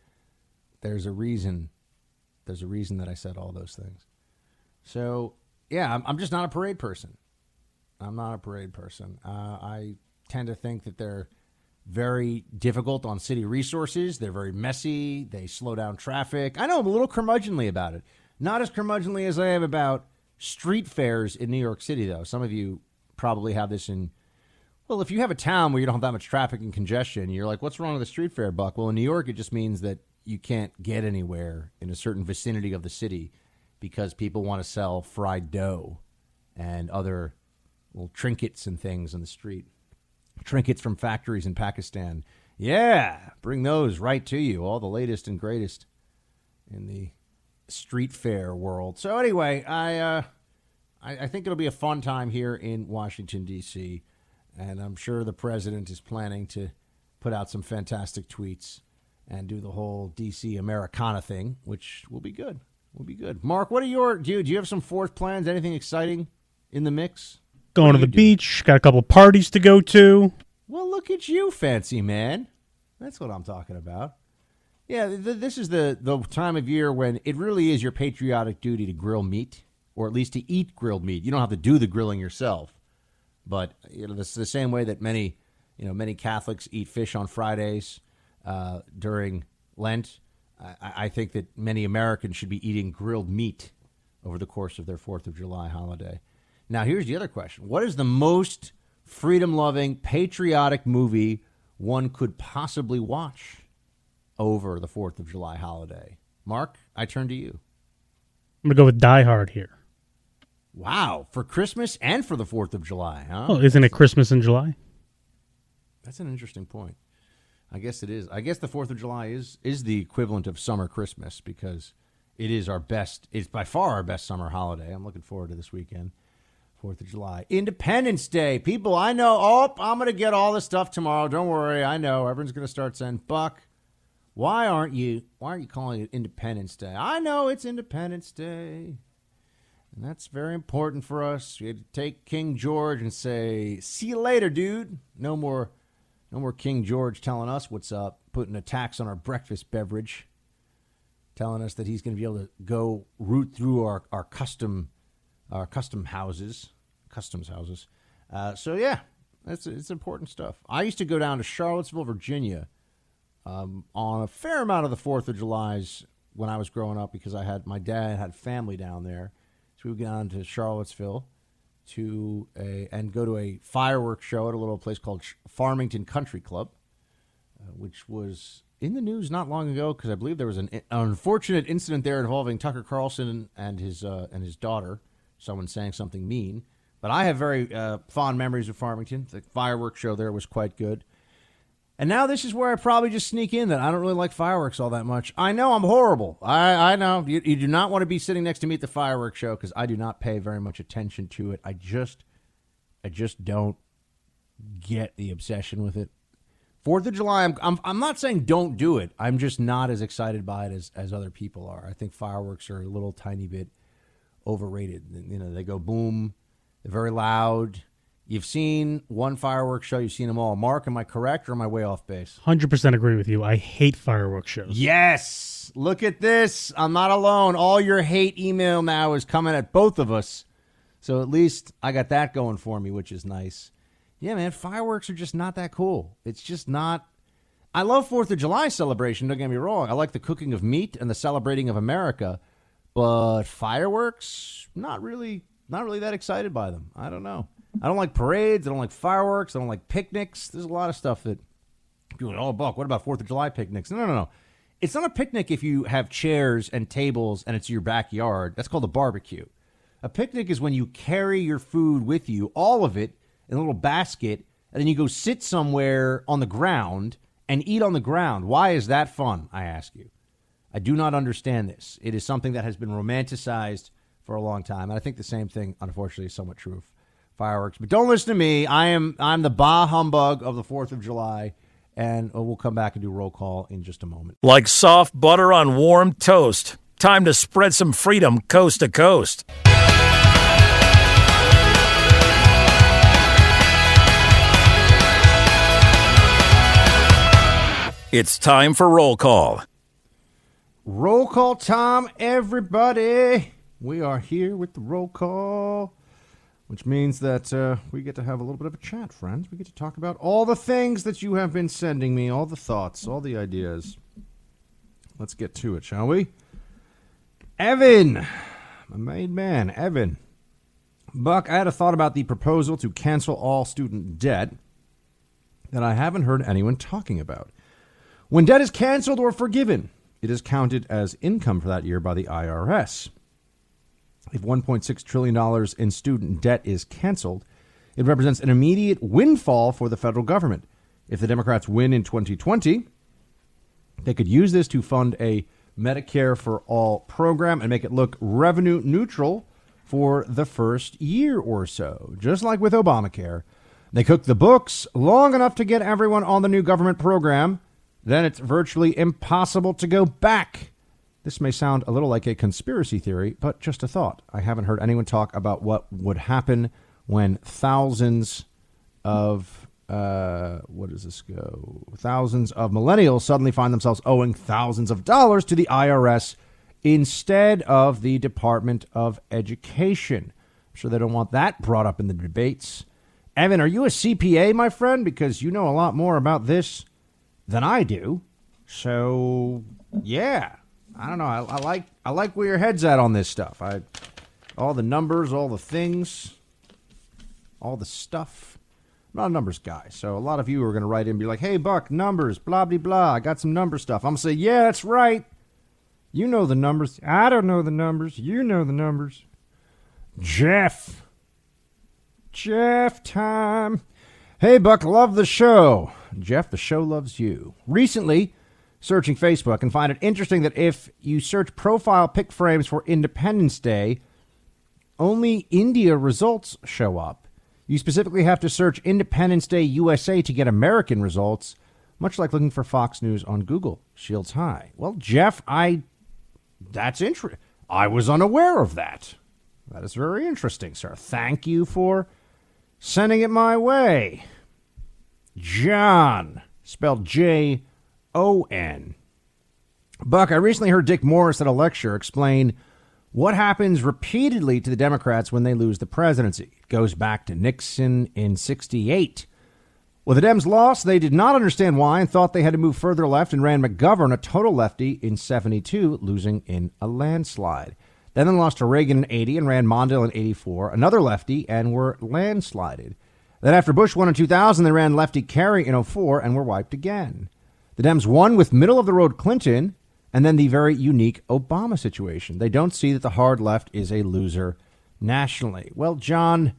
there's a reason. There's a reason that I said all those things. So, yeah, I'm, I'm just not a parade person. I'm not a parade person. Uh, I tend to think that they're very difficult on city resources. They're very messy. They slow down traffic. I know I'm a little curmudgeonly about it. Not as curmudgeonly as I am about street fairs in New York City, though. Some of you probably have this in. Well, if you have a town where you don't have that much traffic and congestion, you're like, what's wrong with the street fair, Buck? Well, in New York, it just means that you can't get anywhere in a certain vicinity of the city because people want to sell fried dough and other little trinkets and things in the street. Trinkets from factories in Pakistan. Yeah, bring those right to you. All the latest and greatest in the street fair world. So anyway, I uh, I, I think it'll be a fun time here in Washington D.C. And I'm sure the president is planning to put out some fantastic tweets and do the whole DC Americana thing, which will be good. Will be good. Mark, what are your do you, do you have some fourth plans? Anything exciting in the mix? Going to the beach. Got a couple parties to go to. Well, look at you, fancy man. That's what I'm talking about. Yeah, th- this is the the time of year when it really is your patriotic duty to grill meat, or at least to eat grilled meat. You don't have to do the grilling yourself, but you know, is the same way that many you know many Catholics eat fish on Fridays uh, during Lent. I, I think that many Americans should be eating grilled meat over the course of their Fourth of July holiday. Now, here's the other question: What is the most freedom-loving, patriotic movie one could possibly watch over the Fourth of July holiday? Mark, I turn to you. I'm gonna go with Die Hard here. Wow, for Christmas and for the Fourth of July, huh? Well, isn't it Christmas in July? That's an interesting point. I guess it is. I guess the Fourth of July is is the equivalent of summer Christmas because it is our best. It's by far our best summer holiday. I'm looking forward to this weekend. Fourth of July, Independence Day. People, I know. Oh, I'm going to get all this stuff tomorrow. Don't worry. I know everyone's going to start saying, "Buck, why aren't you? Why aren't you calling it Independence Day?" I know it's Independence Day, and that's very important for us. We had to take King George and say, "See you later, dude." No more no more King George telling us what's up, putting a tax on our breakfast beverage, telling us that he's going to be able to go root through our, our custom our custom houses, customs houses. Uh, so yeah, it's it's important stuff. I used to go down to Charlottesville, Virginia, um, on a fair amount of the Fourth of July's when I was growing up because I had my dad had family down there, so we go down to Charlottesville to a and go to a fireworks show at a little place called Farmington Country Club, uh, which was in the news not long ago because I believe there was an, an, unfortunate incident there involving Tucker Carlson and his uh, and his daughter. Someone saying something mean. But I have very uh, fond memories of Farmington. The fireworks show there was quite good. And now this is where I probably just sneak in that I don't really like fireworks all that much. I know I'm horrible. I, I know. You, you do not want to be sitting next to me at the fireworks show because I do not pay very much attention to it. I just, I just don't get the obsession with it. Fourth of July, I'm, I'm, I'm not saying don't do it. I'm just not as excited by it as, as other people are. I think fireworks are a little tiny bit overrated. You know, they go boom, they're very loud. You've seen one fireworks show, you've seen them all. Mark, am I correct or am I way off base? 100% agree with you. I hate fireworks shows. Yes. Look at this. I'm not alone. All your hate email now is coming at both of us. So at least I got that going for me, which is nice. Yeah, man, fireworks are just not that cool. It's just not. I love 4th of July celebration, don't get me wrong. I like the cooking of meat and the celebrating of America, but fireworks, not really not really that excited by them. I don't know. I don't like parades. I don't like fireworks. I don't like picnics. There's a lot of stuff that people are, like, oh, Buck, what about 4th of July picnics? No, no, no. It's not a picnic if you have chairs and tables and it's your backyard. That's called a barbecue. A picnic is when you carry your food with you, all of it, in a little basket, and then you go sit somewhere on the ground and eat on the ground. Why is that fun? I ask you. I do not understand this. It is something that has been romanticized for a long time. And I think the same thing, unfortunately, is somewhat true of fireworks. But don't listen to me. I am I'm the bah humbug of the Fourth of July, and uh, we'll come back and do roll call in just a moment. Like soft butter on warm toast. Time to spread some freedom coast to coast. It's time for roll call. Roll call time, everybody. We are here with the roll call, which means that uh, we get to have a little bit of a chat, friends. We get to talk about all the things that you have been sending me, all the thoughts, all the ideas. Let's get to it, shall we? Evan, my main man, Evan. Buck, I had a thought about the proposal to cancel all student debt that I haven't heard anyone talking about. When debt is canceled or forgiven, it is counted as income for that year by the IRS. If $1.6 trillion in student debt is canceled, it represents an immediate windfall for the federal government. If the Democrats win in 2020, they could use this to fund a Medicare for All program and make it look revenue neutral for the first year or so, just like with Obamacare. They cook the books long enough to get everyone on the new government program then it's virtually impossible to go back. This may sound a little like a conspiracy theory, but just a thought. I haven't heard anyone talk about what would happen when thousands of uh, what does this go? Thousands of millennials suddenly find themselves owing thousands of dollars to the IRS instead of the Department of Education. I'm sure they don't want that brought up in the debates. Evan, are you a CPA, my friend? Because you know a lot more about this than I do. So yeah, I don't know. I, I, like I like where your head's at on this stuff. I all the numbers, all the things, all the stuff. I'm not a numbers guy, so a lot of you are going to write in and be like, "Hey, Buck, numbers, blah blah blah. I got some number stuff." I'm gonna say, "Yeah, that's right. You know the numbers. I don't know the numbers. You know the numbers." Jeff. Jeff time. Hey, Buck, love the show. Jeff, the show loves you. Recently, searching Facebook and find it interesting that if you search profile pic frames for Independence Day, only India results show up. You specifically have to search Independence Day USA to get American results, much like looking for Fox News on Google. Shields high. Well, Jeff, I that's interesting. I was unaware of that. That is very interesting, sir. Thank you for sending it my way. John, spelled J O N. Buck, I recently heard Dick Morris at a lecture explain what happens repeatedly to the Democrats when they lose the presidency. It goes back to Nixon in 68. Well, the Dems lost. They did not understand why and thought they had to move further left and ran McGovern, a total lefty, in 72, losing in a landslide. Then they lost to Reagan in 80 and ran Mondale in 84, another lefty, and were landslided. Then after Bush won in 2000, they ran lefty Kerry in 04 and were wiped again. The Dems won with middle of the road Clinton and then the very unique Obama situation. They don't see that the hard left is a loser nationally. Well, John,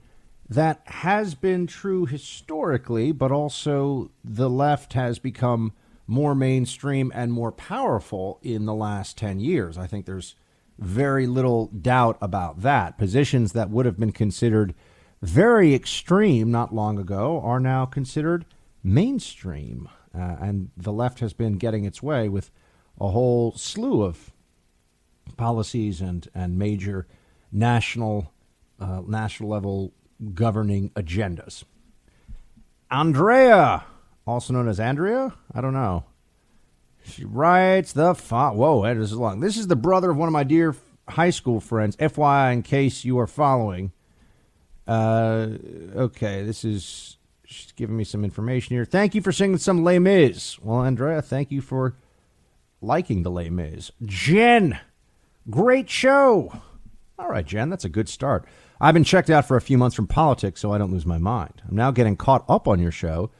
that has been true historically, but also the left has become more mainstream and more powerful in the last 10 years. I think there's very little doubt about that. Positions that would have been considered very extreme not long ago are now considered mainstream. Uh, and the left has been getting its way with a whole slew of policies and, and major national uh, national level governing agendas. Andrea, also known as Andrea, I don't know. She writes the font. Whoa, this is long. This is the brother of one of my dear high school friends. FYI, in case you are following. Uh, okay, this is she's giving me some information here. Thank you for singing some Les Mis. Well, Andrea, thank you for liking the Les Mis. Jen, great show. All right, Jen, that's a good start. I've been checked out for a few months from politics, so I don't lose my mind. I'm now getting caught up on your show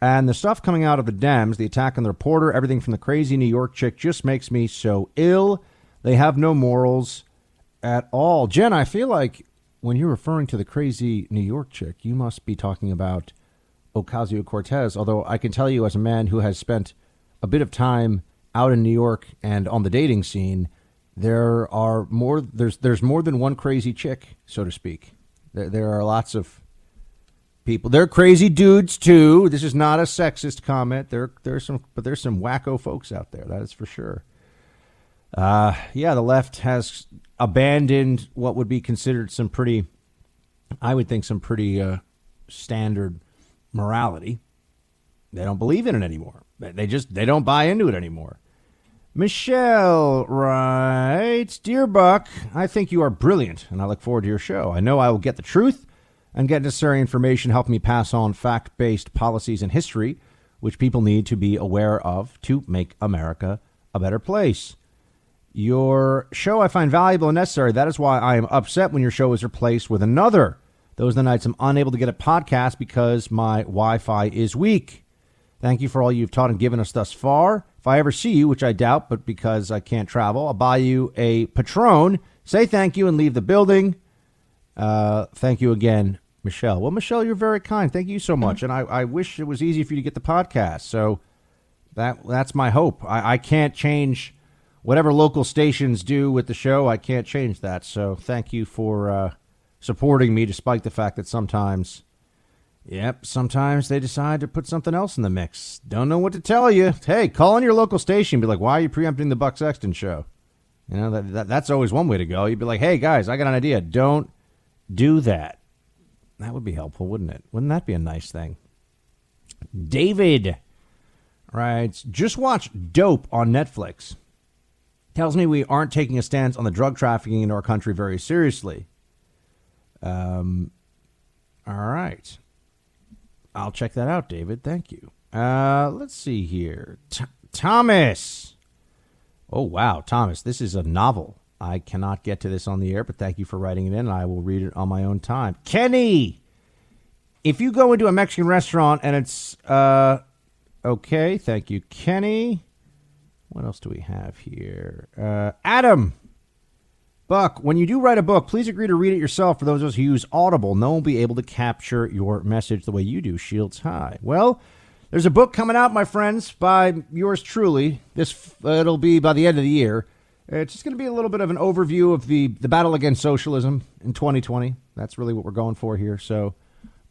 and the stuff coming out of the Dems, the attack on the reporter, everything from the crazy New York chick just makes me so ill. They have no morals at all. Jen, I feel like when you're referring to the crazy New York chick, you must be talking about Ocasio Cortez. Although I can tell you, as a man who has spent a bit of time out in New York and on the dating scene, there are more. There's there's more than one crazy chick, so to speak. There, there are lots of people. They're crazy dudes too. This is not a sexist comment. There, there's some, but there's some wacko folks out there. That is for sure. Uh, yeah, the left has abandoned what would be considered some pretty, I would think, some pretty uh, standard morality. They don't believe in it anymore. They just they don't buy into it anymore. Michelle writes, Dear Buck, I think you are brilliant, and I look forward to your show. I know I will get the truth and get necessary information help me pass on fact based policies and history, which people need to be aware of to make America a better place. Your show I find valuable and necessary. That is why I am upset when your show is replaced with another. Those are the nights I'm unable to get a podcast because my Wi Fi is weak. Thank you for all you've taught and given us thus far. If I ever see you, which I doubt, but because I can't travel, I'll buy you a Patron. Say thank you and leave the building. Uh, thank you again, Michelle. Well, Michelle, you're very kind. Thank you so much. And I, I wish it was easy for you to get the podcast. So that that's my hope. I, I can't change whatever local stations do with the show. I can't change that. So thank you for uh, supporting me, despite the fact that sometimes, yep, sometimes they decide to put something else in the mix. Don't know what to tell you. Hey, call in your local station. Be like, why are you preempting the Buck Sexton show? You know that, that that's always one way to go. You'd be like, hey guys, I got an idea. Don't do that. That would be helpful, wouldn't it? Wouldn't that be a nice thing? David writes, just watch Dope on Netflix. Tells me we aren't taking a stance on the drug trafficking in our country very seriously. Um, all right. I'll check that out, David. Thank you. Uh, let's see here. Th- Thomas. Oh, wow. Thomas, this is a novel. I cannot get to this on the air, but thank you for writing it in. And I will read it on my own time. Kenny, if you go into a Mexican restaurant and it's uh, okay, thank you, Kenny. What else do we have here? Uh, Adam, Buck, when you do write a book, please agree to read it yourself. For those of us who use Audible, no one will be able to capture your message the way you do. Shields high. Well. There's a book coming out, my friends, by yours truly. This uh, it'll be by the end of the year. It's just going to be a little bit of an overview of the, the battle against socialism in 2020. That's really what we're going for here. So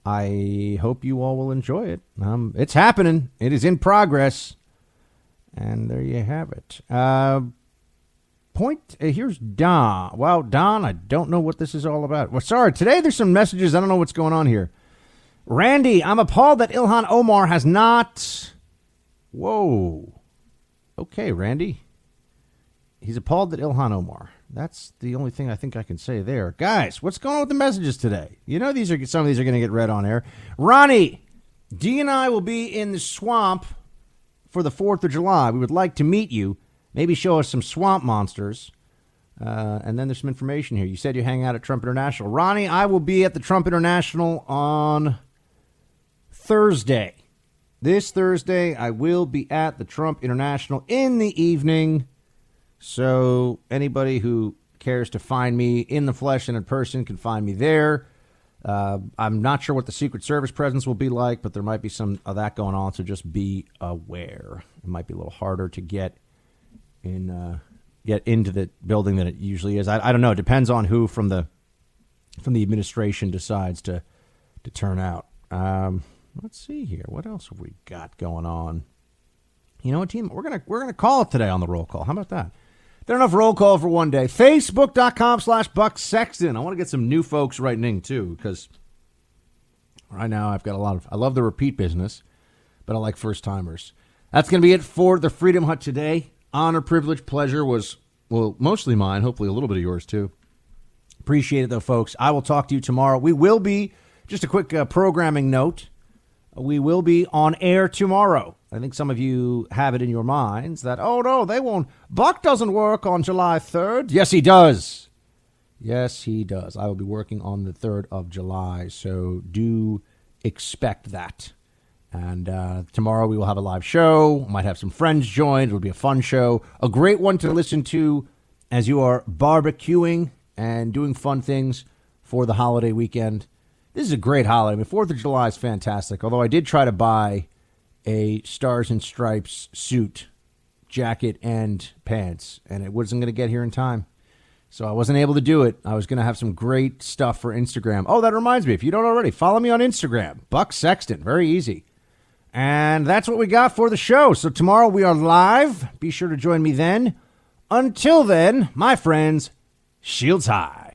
I hope you all will enjoy it. Um, it's happening, it is in progress. And there you have it. Uh, point uh, here's Don. Well, Don, I don't know what this is all about. Well, sorry, today there's some messages. I don't know what's going on here. Randy, I'm appalled that Ilhan Omar has not. Whoa. Okay, Randy. He's appalled that Ilhan Omar. That's the only thing I think I can say there. Guys, what's going on with the messages today? You know these are some of these are going to get read on air. Ronnie, D and I will be in the swamp for the 4th of July. We would like to meet you. Maybe show us some swamp monsters. Uh, and then there's some information here. You said you hang out at Trump International. Ronnie, I will be at the Trump International on Thursday. This Thursday, I will be at the Trump International in the evening. So anybody who cares to find me in the flesh and in person can find me there. Uh, I'm not sure what the Secret Service presence will be like, but there might be some of that going on. So just be aware. It might be a little harder to get in uh, get into the building than it usually is. I, I don't know. It depends on who from the from the administration decides to to turn out. Um, let's see here. What else have we got going on? You know what, team? We're gonna we're gonna call it today on the roll call. How about that? There enough roll call for one day. Facebook.com slash Buck Sexton. I want to get some new folks writing in too, because right now I've got a lot of I love the repeat business, but I like first timers. That's gonna be it for the Freedom Hut today. Honor, privilege, pleasure was well, mostly mine, hopefully a little bit of yours too. Appreciate it though, folks. I will talk to you tomorrow. We will be just a quick uh, programming note. We will be on air tomorrow. I think some of you have it in your minds that, oh no, they won't. Buck doesn't work on July 3rd. Yes, he does. Yes, he does. I will be working on the 3rd of July, so do expect that. And uh, tomorrow we will have a live show. Might have some friends join. It'll be a fun show. A great one to listen to as you are barbecuing and doing fun things for the holiday weekend. This is a great holiday. I mean, Fourth of July is fantastic. Although I did try to buy a Stars and Stripes suit, jacket, and pants, and it wasn't going to get here in time. So I wasn't able to do it. I was going to have some great stuff for Instagram. Oh, that reminds me. If you don't already, follow me on Instagram, Buck Sexton. Very easy. And that's what we got for the show. So tomorrow we are live. Be sure to join me then. Until then, my friends, shields high.